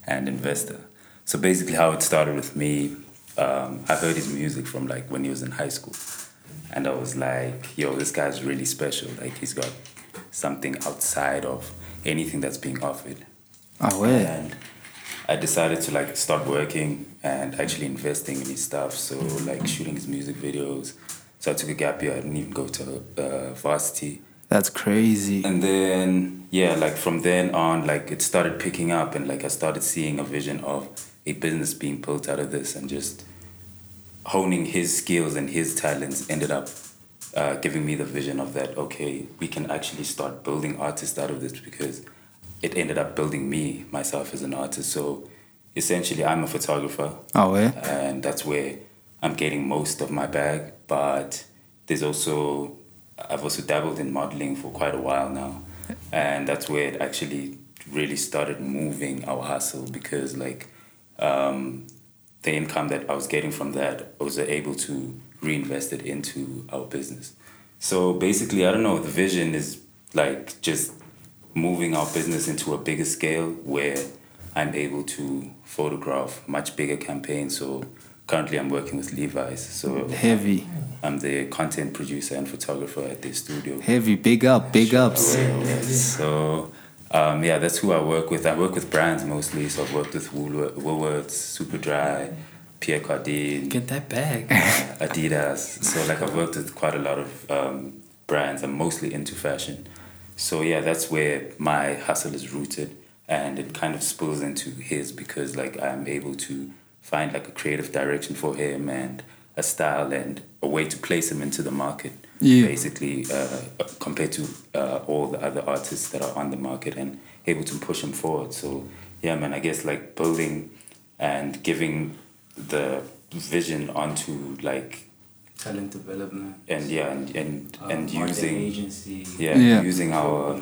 and investor. So basically, how it started with me, um, I heard his music from like when he was in high school. And I was like, yo, this guy's really special. Like, he's got something outside of anything that's being offered. Ah, ouais. And I decided to like start working and actually investing in his stuff. So like shooting his music videos. So I took a gap year. I didn't even go to uh, varsity. That's crazy. And then yeah, like from then on, like it started picking up, and like I started seeing a vision of a business being built out of this, and just honing his skills and his talents ended up uh, giving me the vision of that. Okay, we can actually start building artists out of this because it ended up building me myself as an artist. So essentially, I'm a photographer Ah, ouais. and that's where I'm getting most of my bag. But there's also I've also dabbled in modeling for quite a while now, and that's where it actually really started moving our hustle because like um, the income that I was getting from that I was able to reinvest it into our business. So basically, I don't know. The vision is like just moving our business into a bigger scale where I'm able to photograph much bigger campaigns. So currently, I'm working with Levi's. So Heavy. I'm the content producer and photographer at their studio. Heavy. Big up. Big ups. So um, yeah, that's who I work with. I work with brands mostly. So I've worked with Woolworths, Woolworths Superdry, Pierre Cardin, Get that bag. Adidas. So like I've worked with quite a lot of um, brands. I'm mostly into fashion. So yeah, that's where my hustle is rooted, and it kind of spills into his because like I'm able to find like a creative direction for him and a style and a way to place him into the market. Yeah. Basically, uh, compared to uh, all the other artists that are on the market and able to push him forward. So yeah, man, I guess like building and giving the vision onto like Talent development. and yeah and and, uh, and using agency. yeah, Yeah. using our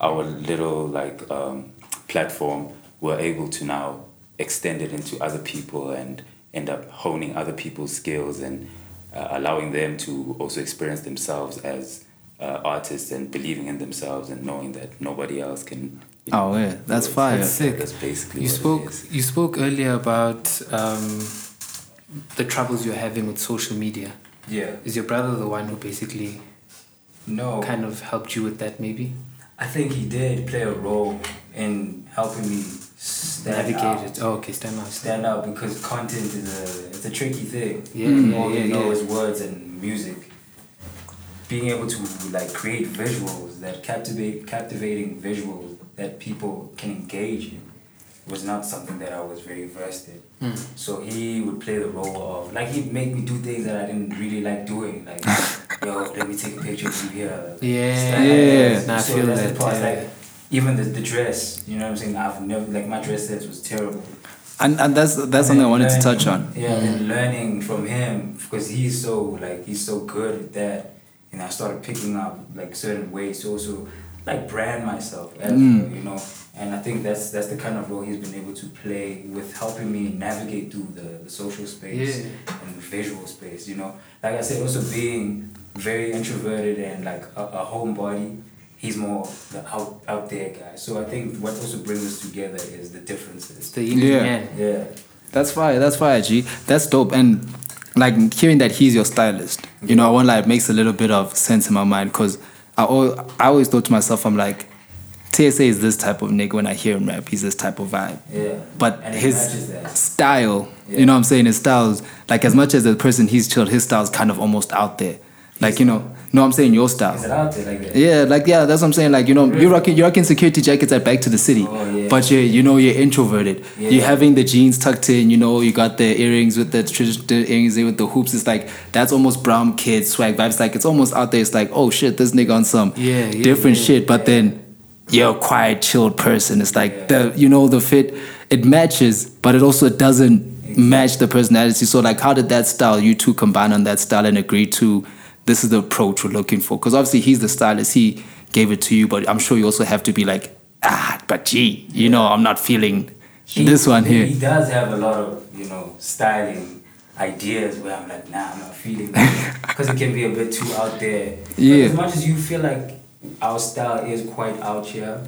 our little like um, platform we're able to now extend it into other people and end up honing other people's skills and uh, allowing them to also experience themselves as uh, artists and believing in themselves and knowing that nobody else can you Oh, yeah, that's it. fire. That's sick. that's basically You spoke. You spoke earlier about um, the troubles you're having with social media. Yeah. Is your brother the one who basically No. kind of helped you with that? Maybe I think he did play a role in helping me stand navigate it. Oh, okay, stand out. Stand out because content is a it's a tricky thing. Yeah, yeah, All yeah, you know yeah. is words and music. Being able to like create visuals that captivate captivating visuals that people can engage in was not something that I was very versed in. Hmm. So he would play the role of like he'd make me do things that I didn't really like doing. Like, [LAUGHS] yo, let me take a picture of you here. Yeah, yeah. that. Nah, I so feel that's that, the part, yeah. like even the, the dress, you know what I'm saying? I've never like my dress sense was terrible. And, and that's that's something I wanted to touch on. Yeah, and learning from him because he's so like he's so good at that, and I started picking up like certain ways to also like brand myself, as, Mm. you know. And I think that's that's the kind of role he's been able to play with helping me navigate through the, the social space Yeah. and visual space. You know, like I said, also being very introverted and like a, a homebody. He's more the out out there guy. So I think what also brings us together is the differences. The Yeah. Yeah. That's fire. That's fire, G. That's dope. And like hearing that he's your stylist, you know, I want like makes a little bit of sense in my mind because I always, I always thought to myself, I'm like, TSA is this type of nigga. When I hear him rap, he's this type of vibe. Yeah. But And his style, Yeah. you know what I'm saying? His styles, like as much as the person he's chilled, his style's kind of almost out there. Like, you know, no, I'm saying your style. Is it out there like that? Yeah, like yeah, that's what I'm saying. Like you know, you're rocking you're rocking security jackets at Back to the City, Oh, yeah. but you you know you're introverted. Yeah. You're having the jeans tucked in. You know, you got the earrings with the traditional earrings with the hoops. It's like that's almost brown kid swag vibes. Like it's almost out there. It's like oh shit, this nigga on some Yeah, different shit. But then you're a quiet, chilled person. It's like Yeah. the you know the fit it matches, but it also doesn't match the personality. So like, how did that style you two combine on that style and agree to this is the approach we're looking for? Because obviously he's the stylist, he gave it to you, but I'm sure you also have to be like, ah, but gee, you know, I'm not feeling He- this one here. He does have a lot of, you know, styling ideas where I'm like, nah, I'm not feeling that. Because [LAUGHS] it can be a bit too out there. But Yeah. as much as you feel like our style is quite out here,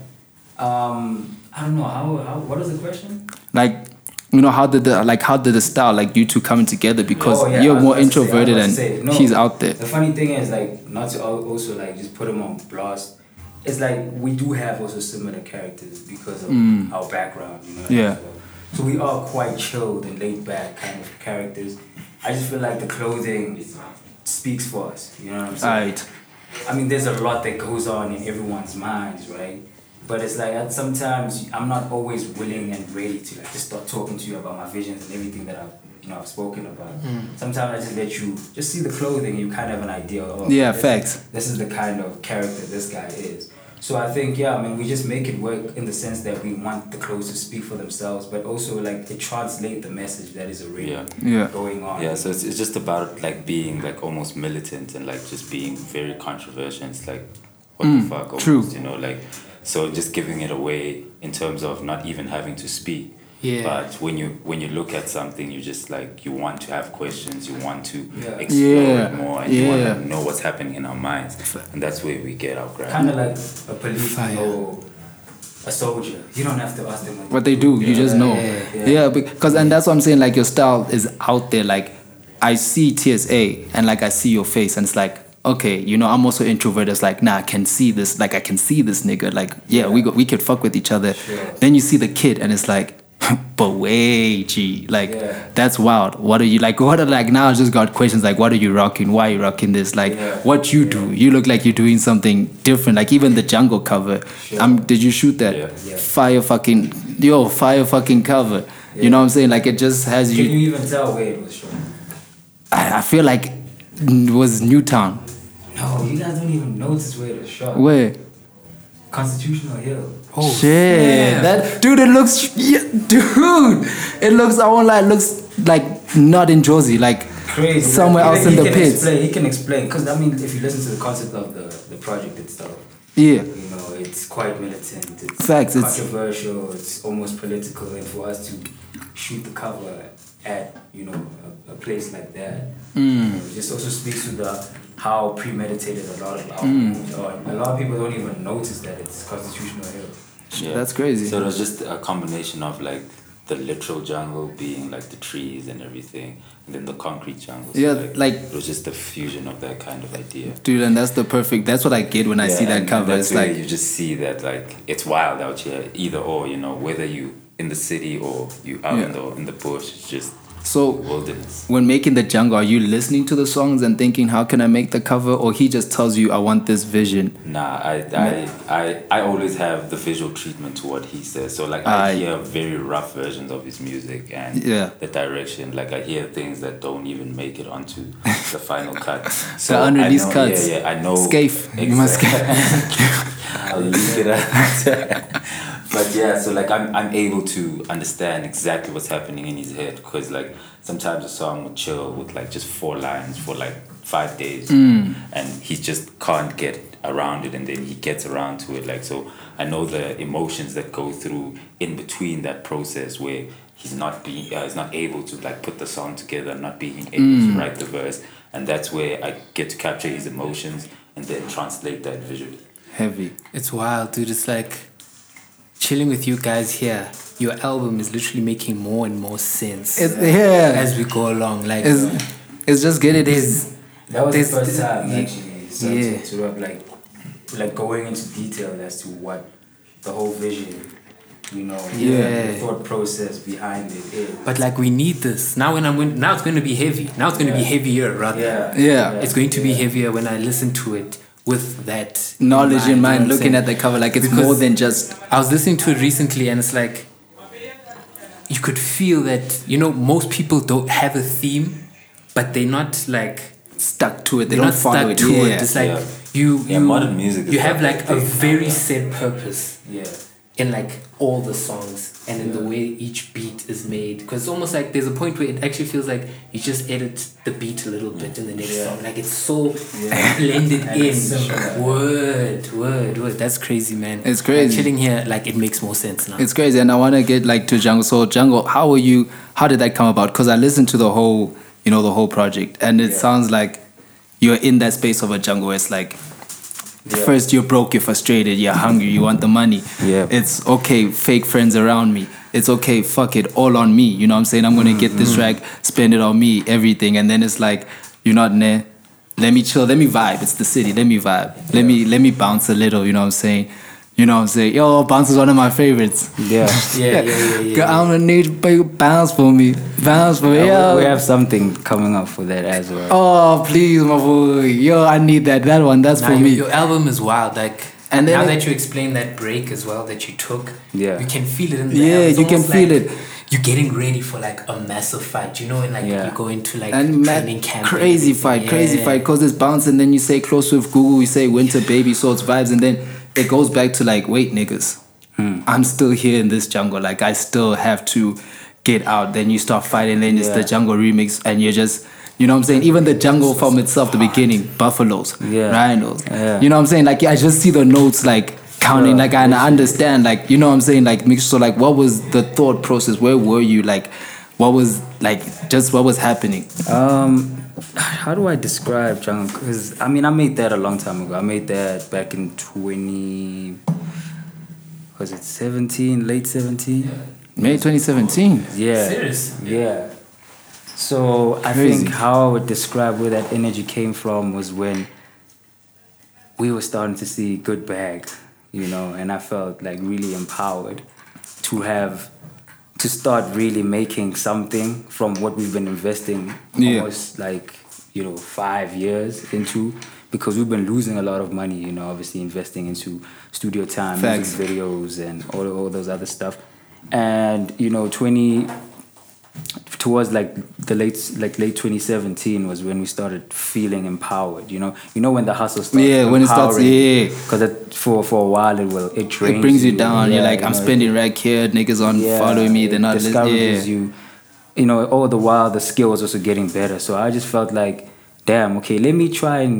um, I don't know, how, how what is the question? Like, you know, how did the like how did the style like you two coming together? Because Oh, yeah, you're more to say- introverted and no, he's out there. The funny thing is like not to also like just put him on blast. It's like we do have also similar characters because of our background, you know. Mm. Yeah. So, we are quite chilled and laid back kind of characters. I just feel like the clothing speaks for us. You know what I'm saying? Alright. I mean, there's a lot that goes on in everyone's minds, right? But it's like sometimes I'm not always willing and ready to like just start talking to you about my visions and everything that I've you know I've spoken about. Mm. Sometimes I just let you just see the clothing, and you kind of have an idea. Of, oh, Yeah, this, facts. This is the kind of character this guy is. So I think yeah, I mean we just make it work in the sense that we want the clothes to speak for themselves, but also like to translate the message that is already Yeah. Yeah. going on. Yeah, so it's, it's just about like being like almost militant and like just being very controversial. It's like what the mm, fuck, almost, true. you know, like so just giving it away in terms of not even having to speak. Yeah. But when you when you look at something, you just like you want to have questions, you want to Yeah. explore Yeah, it more, and you want to know what's happening in our minds, and that's where we get our grab. kind of like a policeman or a soldier. You don't have to ask them what they do you just know Yeah, yeah, yeah. because and that's what i'm saying like your style is out there like i see tsa and like i see your face and it's like okay you know i'm also introverted it's like nah i can see this like i can see this nigga like yeah, we go, we could fuck with each other Sure. then you see the kid and it's like [LAUGHS] but wait gee like Yeah. that's wild what are you like what are like now i just got questions like what are you rocking why are you rocking this like Yeah. what you do you look like you're doing something different like even the jungle cover Sure. um did you shoot that Yeah. Yeah. fire fucking yo fire fucking cover you know what i'm saying like it just has Can you you even tell where it was shot? I, I feel like it was newtown No, you guys don't even notice where it was shot. where Constitutional Hill. oh shit that dude it looks yeah, dude it looks i won't lie it looks like not in jersey like Crazy. somewhere Like, else he- in he the can pits Explain, he can explain, because I mean, if you listen to the concept of the, the project itself, yeah you know, it's quite militant. It's Facts, controversial. It's almost political, and for us to shoot the cover at you know a, a place like that, Mm. you know, this also speaks to the how premeditated a lot of our Mm. moves are. A lot of people don't even notice that it's constitutional hill. Yeah. That's crazy. So it was just a combination of like the literal jungle being like the trees and everything, and then the concrete jungle. So, Yeah, like- it was just a fusion of that kind of idea. dude and that's the perfect that's what i get when i see that cover that's it's like you just see that like it's wild out here, either or. You know, whether you in the city or you out in the in the bush, it's just so wilderness. when making the jungle are you listening to the songs and thinking how can i make the cover or he just tells you i want this vision Nah, I, I, I, I always have the visual treatment to what he says. So like I, I- hear very rough versions of his music and Yeah. the direction. Like I hear things that don't even make it onto the final [LAUGHS] cut. So The unreleased know, cuts. Yeah, yeah, I know. Scafe. You must [LAUGHS] I'll leave it at [LAUGHS] But yeah, so like I'm, I'm able to understand exactly what's happening in his head because like sometimes a song would chill with like just four lines for like five days Mm. and he just can't get around it and then he gets around to it like so I know the emotions that go through in between that process where he's not being uh, he's not able to like put the song together not being able Mm. to write the verse and that's where I get to capture his emotions and then translate that visually heavy It's wild, dude. It's like chilling with you guys here. Your album is literally making more and more sense It's- yeah. as we go along. Like it's, it's just getting there's That was There's the first time yeah. actually so Yeah. to, to have like like going into detail as to what the whole vision, you know, Yeah. the thought process behind it is. But like we need this now. When I'm going, now it's going to be heavy. Now it's going to be heavier rather. yeah, Yeah. It's going to be heavier when I listen to it with that knowledge in you know mind looking at the cover like it's Because- more than just I was listening to it recently, and it's like you could feel that you know most people don't have a theme, but they're not like stuck to it they they're don't not follow stuck it to yeah. it. It's like Yeah. you Yeah, you modern music you have like like a very set purpose Yeah. in like all the songs. And then the way each beat is made. Because it's almost like there's a point where it actually feels like you just edit the beat a little bit in the next song. Like it's so [LAUGHS] blended in. Word, word, word. That's crazy, man. It's crazy. Like, chilling here, like it makes more sense now. It's crazy, and I want to get like to Jungle. So Jungle, how were you? How did that come about? Because I listened to the whole, you know, the whole project, and it sounds like you're in that space of a jungle. Where it's like first you're broke, you're frustrated, you're hungry, you want the money. Yeah. It's okay, fake friends around me. It's okay, fuck it, all on me. You know what I'm saying? I'm gonna get Mm-hmm. this track, spend it on me, everything, and then it's like you're not there. Let me chill, let me vibe. It's the city, let me vibe. Let me let me bounce a little. You know what I'm saying? You know what I'm saying? Yo, bounce is one of my favorites. Yeah. [LAUGHS] yeah, yeah, yeah, yeah. Girl, I'm gonna need you bounce for me, bounce for me. Yeah, Yo. we, we have something coming up for that as well. Oh please, my boy. Yo, I need that. That one. That's Nah, for your, me. your album is wild. Like, And and then now that you explain that break as well that you took, Yeah. you can feel it in the Yeah, you can feel like it. You're getting ready for like a massive fight, you know, and like Yeah. you go into like and training mad, camp. crazy everything. fight, crazy fight. Cause it's bounce, and then you say close with Google, you say winter baby, so it's vibes, and then it goes back to like, wait, niggas, Hmm. I'm still here in this jungle. Like I still have to get out. Then you start fighting. Then it's the jungle remix, and you're just. You know what I'm saying? Even the jungle from itself, the beginning, buffaloes, Yeah. rhinos. Yeah. You know what I'm saying? Like I just see the notes like counting, like and I understand, like you know what I'm saying? Like. So like, what was the thought process? Where were you? Like, what was like just what was happening? Um, how do I describe jungle? Because I mean, I made that a long time ago. I made that back in twenty. Was it seventeen? Late seventeen? May 2017. Yeah. Serious? Yeah. So I Crazy. think how I would describe where that energy came from was when we were starting to see good bags, you know, and I felt like really empowered to have to start really making something from what we've been investing Yeah. almost like you know five years into because we've been losing a lot of money you know obviously investing into studio time Facts. music videos and all, all those other stuff and you know 20 towards like the late like late 2017 was when we started feeling empowered you know you know when the hustle starts Yeah, when it starts- yeah. because for for a while it will it It brings you down. You're like, you I'm know, spending rag here. Niggas on yeah, following me. They're not listening. discourages Yeah. you. You know, all the while the skill was also getting better. So I just felt like, damn, okay, let me try and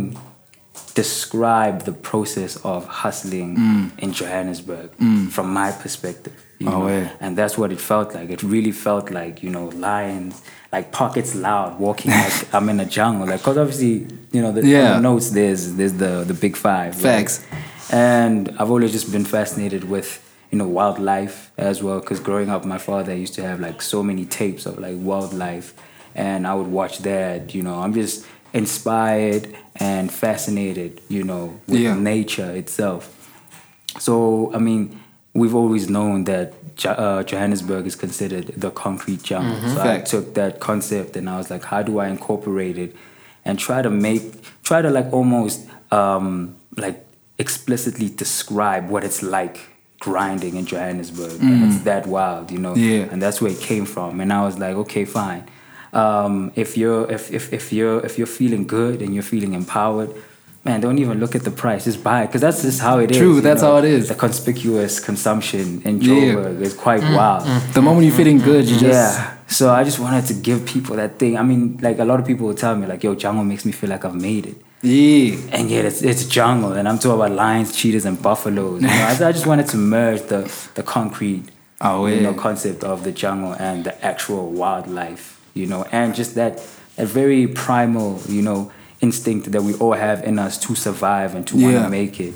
describe the process of hustling mm. in Johannesburg mm. from my perspective. You. Oh, know? yeah. And that's what it felt like. It really felt like, you know, lions, like pockets loud, walking [LAUGHS] like I'm in a jungle. Like, cause obviously, you know, the, Yeah. the notes there's there's the the big five. right? Facts. And I've always just been fascinated with, you know, wildlife as well. Because growing up, my father used to have like so many tapes of like wildlife, and I would watch that. You know, I'm just inspired and fascinated, you know, with Yeah. nature itself. So, I mean, we've always known that uh, Johannesburg is considered the concrete jungle. So Fact. I took that concept and I was like, how do I incorporate it and try to make, try to like almost um, like explicitly describe what it's like grinding in Johannesburg. And it's that wild, you know? Yeah. And that's where it came from. And I was like, okay, fine. Um, if you're if, if, if you're if you're feeling good and you're feeling empowered, man, don't even look at the price. Just buy it because that's just how it is. True, you that's how it is. The conspicuous consumption in Yeah. Joburg is quite mm, wild. Mm, the moment you're mm, feeling good, you just Yeah. So I just wanted to give people that thing. I mean, like a lot of people will tell me, like, yo, jungle makes me feel like I've made it. yeah. And yet it's, it's jungle, and I'm talking about lions, cheetahs, and buffaloes. You know, I, I just wanted to merge the, the concrete Oh, you know, yeah. concept of the jungle and the actual wildlife, you know, and just that, a very primal, you know, instinct that we all have in us to survive and to want to make it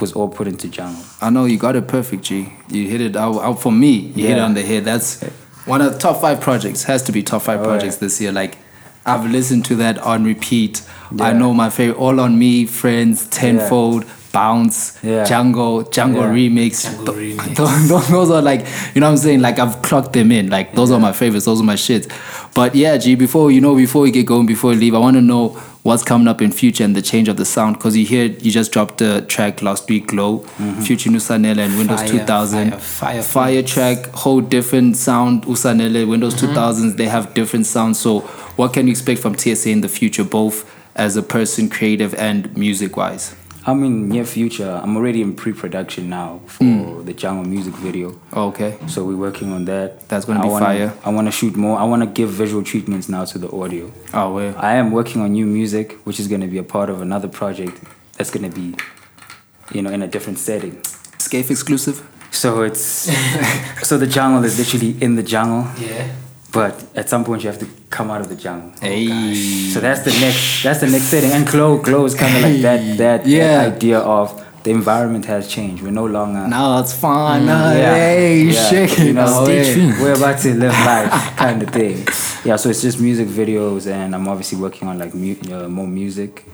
was all put into jungle. I know you got it perfect, G. You hit it out, out for me. You hit it on the head. That's one of the top five projects. Has to be top five Oh, projects yeah. this year. Like I've listened to that on repeat. I know my favorite. All on me, friends, tenfold, bounce, Yeah. Jungle, Jungle Yeah. remix. Jungle Th- remix. [LAUGHS] Those, are like you know what I'm saying. Like I've clocked them in. Like those are my favorites. Those are my shits. But yeah, G. Before you know, before we get going, before we leave, I want to know what's coming up in future and the change of the sound. Cause you hear you just dropped the track last week, Glow, mm-hmm. Future Nusanela and Windows Fire, 2000. fire, fire, fire track, whole different sound. Usanele, Windows mm-hmm. 2000s, they have different sounds. So what can you expect from TSA in the future, both as a person, creative and music wise? I mean, near future. I'm already in pre-production now for Mm. the Jungle music video. Okay. So we're working on that. That's gonna I be wanna, fire. I want to shoot more. I want to give visual treatments now to the audio. Oh, well. I am working on new music, which is going to be a part of another project that's going to be, you know, in a different setting. Scape exclusive. So it's [LAUGHS] so the jungle is literally in the jungle, Yeah. But at some point you have to come out of the jungle. Hey. So that's the next that's the next setting. And glow glow is kind of like that that, Yeah. that idea of the environment has changed. We're no longer Now it's fine. Mm, uh, yeah, Hey, yeah, you know, Oh, yeah. We're about to live life, kind of thing. Yeah, so it's just music videos, and I'm obviously working on like mu- uh, more music,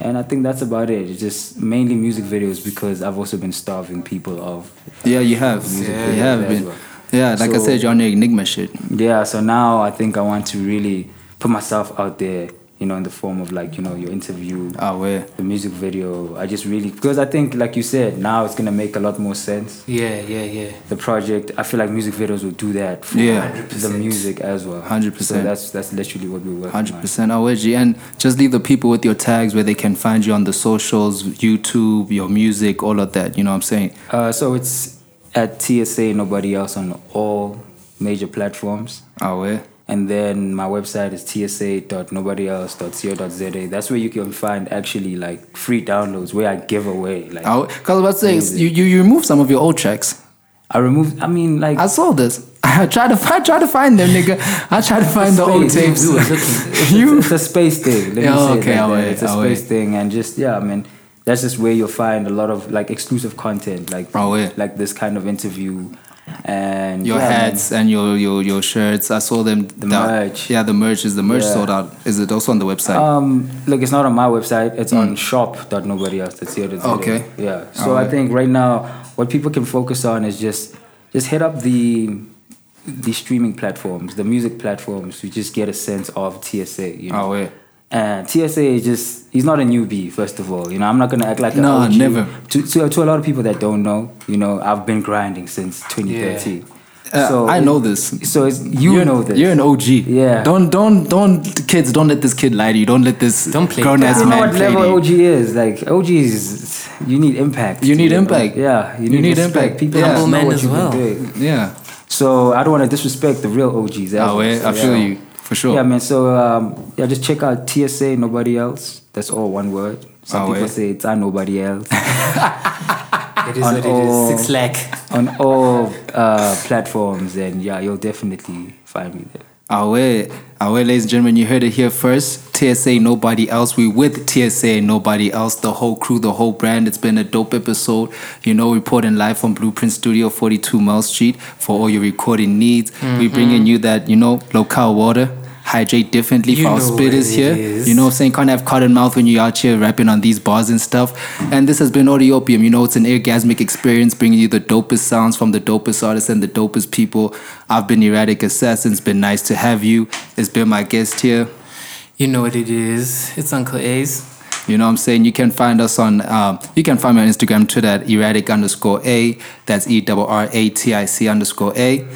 and I think that's about it. It's just mainly music videos because I've also been starving people of. Yeah, you have. Music Yeah, you have been. well. Yeah, like I said, you're on your Enigma shit. Yeah, so now I think I want to really put myself out there, you know, in the form of like you know your interview, Oh, where? the music video. I just really because I think like you said, now it's gonna make a lot more sense. Yeah, yeah, yeah. the project. I feel like music videos will do that for Yeah. the music as well. 100%. So that's that's literally what we're working Hundred on. percent Aweji. And just leave the people with your tags where they can find you on the socials, YouTube, your music, all of that. You know what I'm saying? Uh, so it's at TSA Nobody Else on all major platforms. Oh, where? And then my website is tsa.nobodyelse.co.za. That's where you can find actually like free downloads where I give away. Like I, cause I was about say, you, you, you removed some of your old tracks. I removed. I mean, like I saw this. [LAUGHS] I tried to I tried to find them, nigga. I tried to find the old tapes. Were [LAUGHS] It's, you it's a space thing. Let me Yeah, say it okay, like I'll wait, It's a space thing, and just yeah, I mean, that's just where you'll find a lot of like exclusive content, like Oh, yeah. like this kind of interview, and your yeah, man. hats and your, your your shirts. I saw them. The merch. Yeah, the merch is the merch Yeah. sold out. Is it also on the website? Um, look, it's not on my website. It's on shop.nobodyelse.co.za. Okay. Yeah. So Alright. I think right now, what people can focus on is just just hit up the the streaming platforms, the music platforms, to just get a sense of TSA. You know? Oh, yeah. And TSA is just, he's not a newbie, first of all. You know, I'm not going to act like No, an OG. never. To, to, to a lot of people that don't know, you know, I've been grinding since 2013. Uh, I know this. So it's, you you're, know this. You're an OG. Yeah. Don't don't don't kids. Don't let this kid lie to you. Don't let this Don't play grown ass you know what level you. OG is? Like, OG is, you need impact. You need know? impact. Yeah. You You need, need impact. People Yeah. Humble know what as you've well. Yeah. So I don't want to disrespect the real OGs. as Oh, well. yeah. So, I feel yeah. you for sure. Yeah, man. So um, yeah, just check out TSA. Nobody else. That's all one word. Some Oh, people yeah. say it's I nobody else. [LAUGHS] It is On what all- is. Six lakh. on all uh, platforms, and yeah, you'll definitely find me there. Awe, awe, ladies and gentlemen, you heard it here first. TSA, nobody else. We with TSA, nobody else. The whole crew, the whole brand. It's been a dope episode. You know, reporting live from Blueprint Studio, 42 Mile Street, for all your recording needs. We bringing you that, you know, local water. Hydrate differently You for our spitters here. You know, what I'm saying can't have cotton mouth when you're out here rapping on these bars and stuff. And this has been Audiopium. You know, it's an orgasmic experience bringing you the dopest sounds from the dopest artists and the dopest people. I've been Erratic Assassin. It's been nice to have you. It's been my guest here. You know what it is. It's Uncle A's. You know what I'm saying? You can find us on, um, you can find me on Instagram, Twitter at erratic underscore A. That's E R R A T I C underscore A.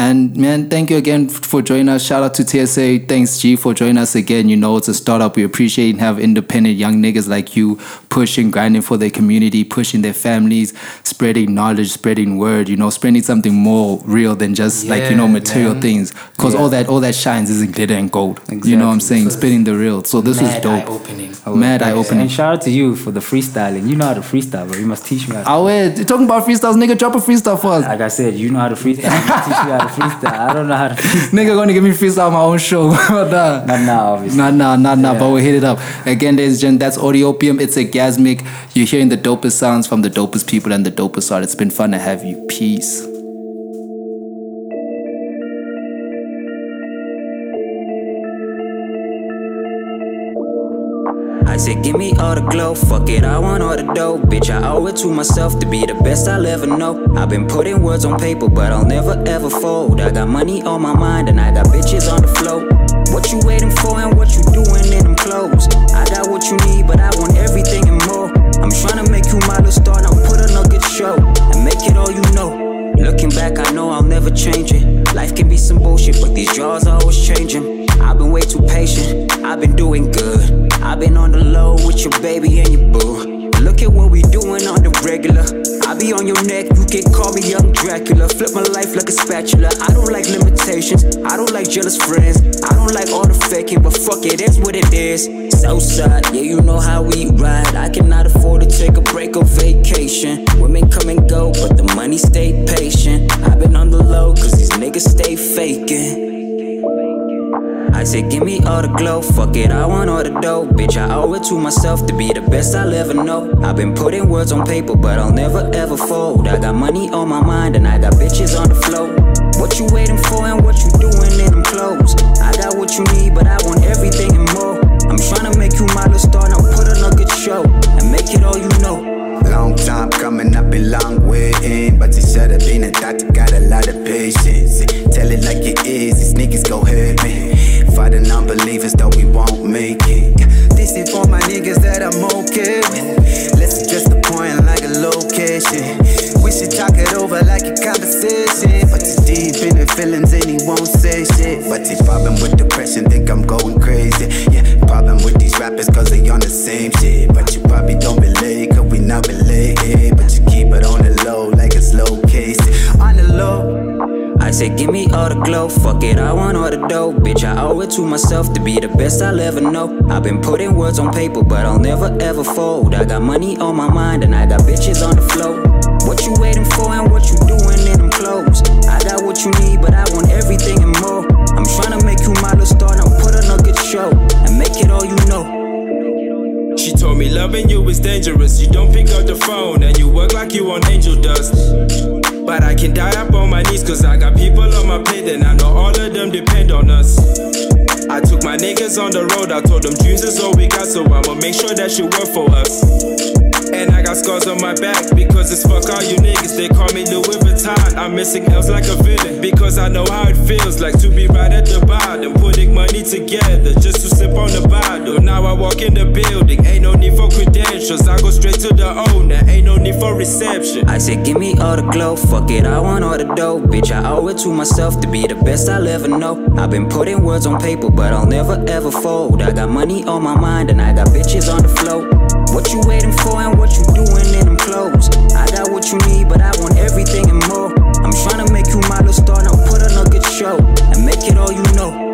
And man, thank you again for joining us. Shout out to TSA. Thanks, G, for joining us again. You know, it's a startup. We appreciate and have independent young niggas like you pushing, grinding for their community, pushing their families, spreading knowledge, spreading word, you know, spreading something more real than just like, you know, material man. things. Because all that all that shines isn't glitter and gold. You know what I'm Exactly. saying? Spitting the real. So this was Mad dope. eye-opening. Mad eye opening. And shout out to you for the freestyling. You know how to freestyle, bro. You must teach me how to. Oh wait, talking about freestyles, nigga? Drop a freestyle for us. Like I said, you know how to freestyle. You must teach me how to freestyle. I don't know how to [LAUGHS] freestyle. nigga gonna give me freestyle on my own show. [LAUGHS] nah. Not now, obviously. Nah, nah, nah, nah, Yeah. but we'll hit it up. Again, ladies and gentlemen, that's Audiopium. It's a gasmic. You're hearing the dopest sounds from the dopest people and the dopest art. It's been fun to have you. Peace. All the glow, fuck it, I want all the dough. Bitch, I owe it to myself to be the best I'll ever know. I've been putting words on paper, but I'll never ever fold. I got money on my mind and I got bitches on the float. What you waiting for and what you doing in them clothes? I got what you need, but I want everything and more. I'm trying to make you my little star, now put on a good show and make it all you know. Looking back, I know I'll never change it. Life can be some bullshit, but these draws are always changing. I've been way too patient, I've been doing good. I've been on the low with your baby and your boo. Look at what we doing on the regular. I be on your neck, you can call me young Dracula. Flip my life like a spatula. I don't like limitations, I don't like jealous friends. I don't like all the faking, but fuck it, it's what it is. Southside, yeah, you know how we ride. I cannot afford to take a break or vacation. Women come and go, but the money stay patient. I've been on the low, cause these niggas stay faking. I said, give me all the glow, fuck it, I want all the dough. Bitch, I owe it to myself to be the best I'll ever know. I've been putting words on paper, but I'll never ever fold. I got money on my mind and I got bitches on the flow. What you waiting for and what you doing in them clothes? I got what you need, but I want everything and more. I'm trying to make you my little star, now put on a good show and make it all you know. Long time coming, I've been long waiting. But should have been a doctor, got a lot of patience. Tell it like it is, these niggas go me. Fighting non-believers, though we won't make it. This is for my niggas that I'm okay with. Let's address the point like a location. We should talk it over like a conversation. But deep in the feelings and he won't say shit. But he problem with depression, think I'm going crazy. Yeah, problem with these rappers cause they on the same shit. But you probably don't relate, cause we not related. But you keep it on the low like it's location. On the low. I say, give me all the glow, fuck it, I want all the dough. Bitch, I owe it to myself to be the best I'll ever know. I've been putting words on paper, but I'll never ever fold. I got money on my mind and I got bitches on the flow. What you waiting for and what you doing in them clothes? I got what you need, but I want everything and more. I'm trying to make you my little star, now put on a good show and make it all you know. She told me loving you is dangerous. You don't pick up the phone and you work like you on angel dust. But I can die up on my knees cause I got people on my plate and I know all of them depend on us. I took my niggas on the road, I told them dreams is all we got, so I'ma make sure that shit work for us. And I got scars on my back because it's fuck all you niggas. They call me Louis Vuitton. I'm missing L's like a villain because I know how it feels like to be right at the bottom, putting money together just to sip on the bottle. Now I walk in the building, ain't no need for credentials. I go straight to the owner, ain't no need for reception. I said, give me all the glow, fuck it, I want all the dough. Bitch, I owe it to myself to be the best I'll ever know. I've been putting words on paper, but I'll never ever fold. I got money on my mind and I got bitches on the float. What you waiting for and what you doing in them clothes? I got what you need, but I want everything and more. I'm trying to make you my little star, now put a nugget show and make it all you know.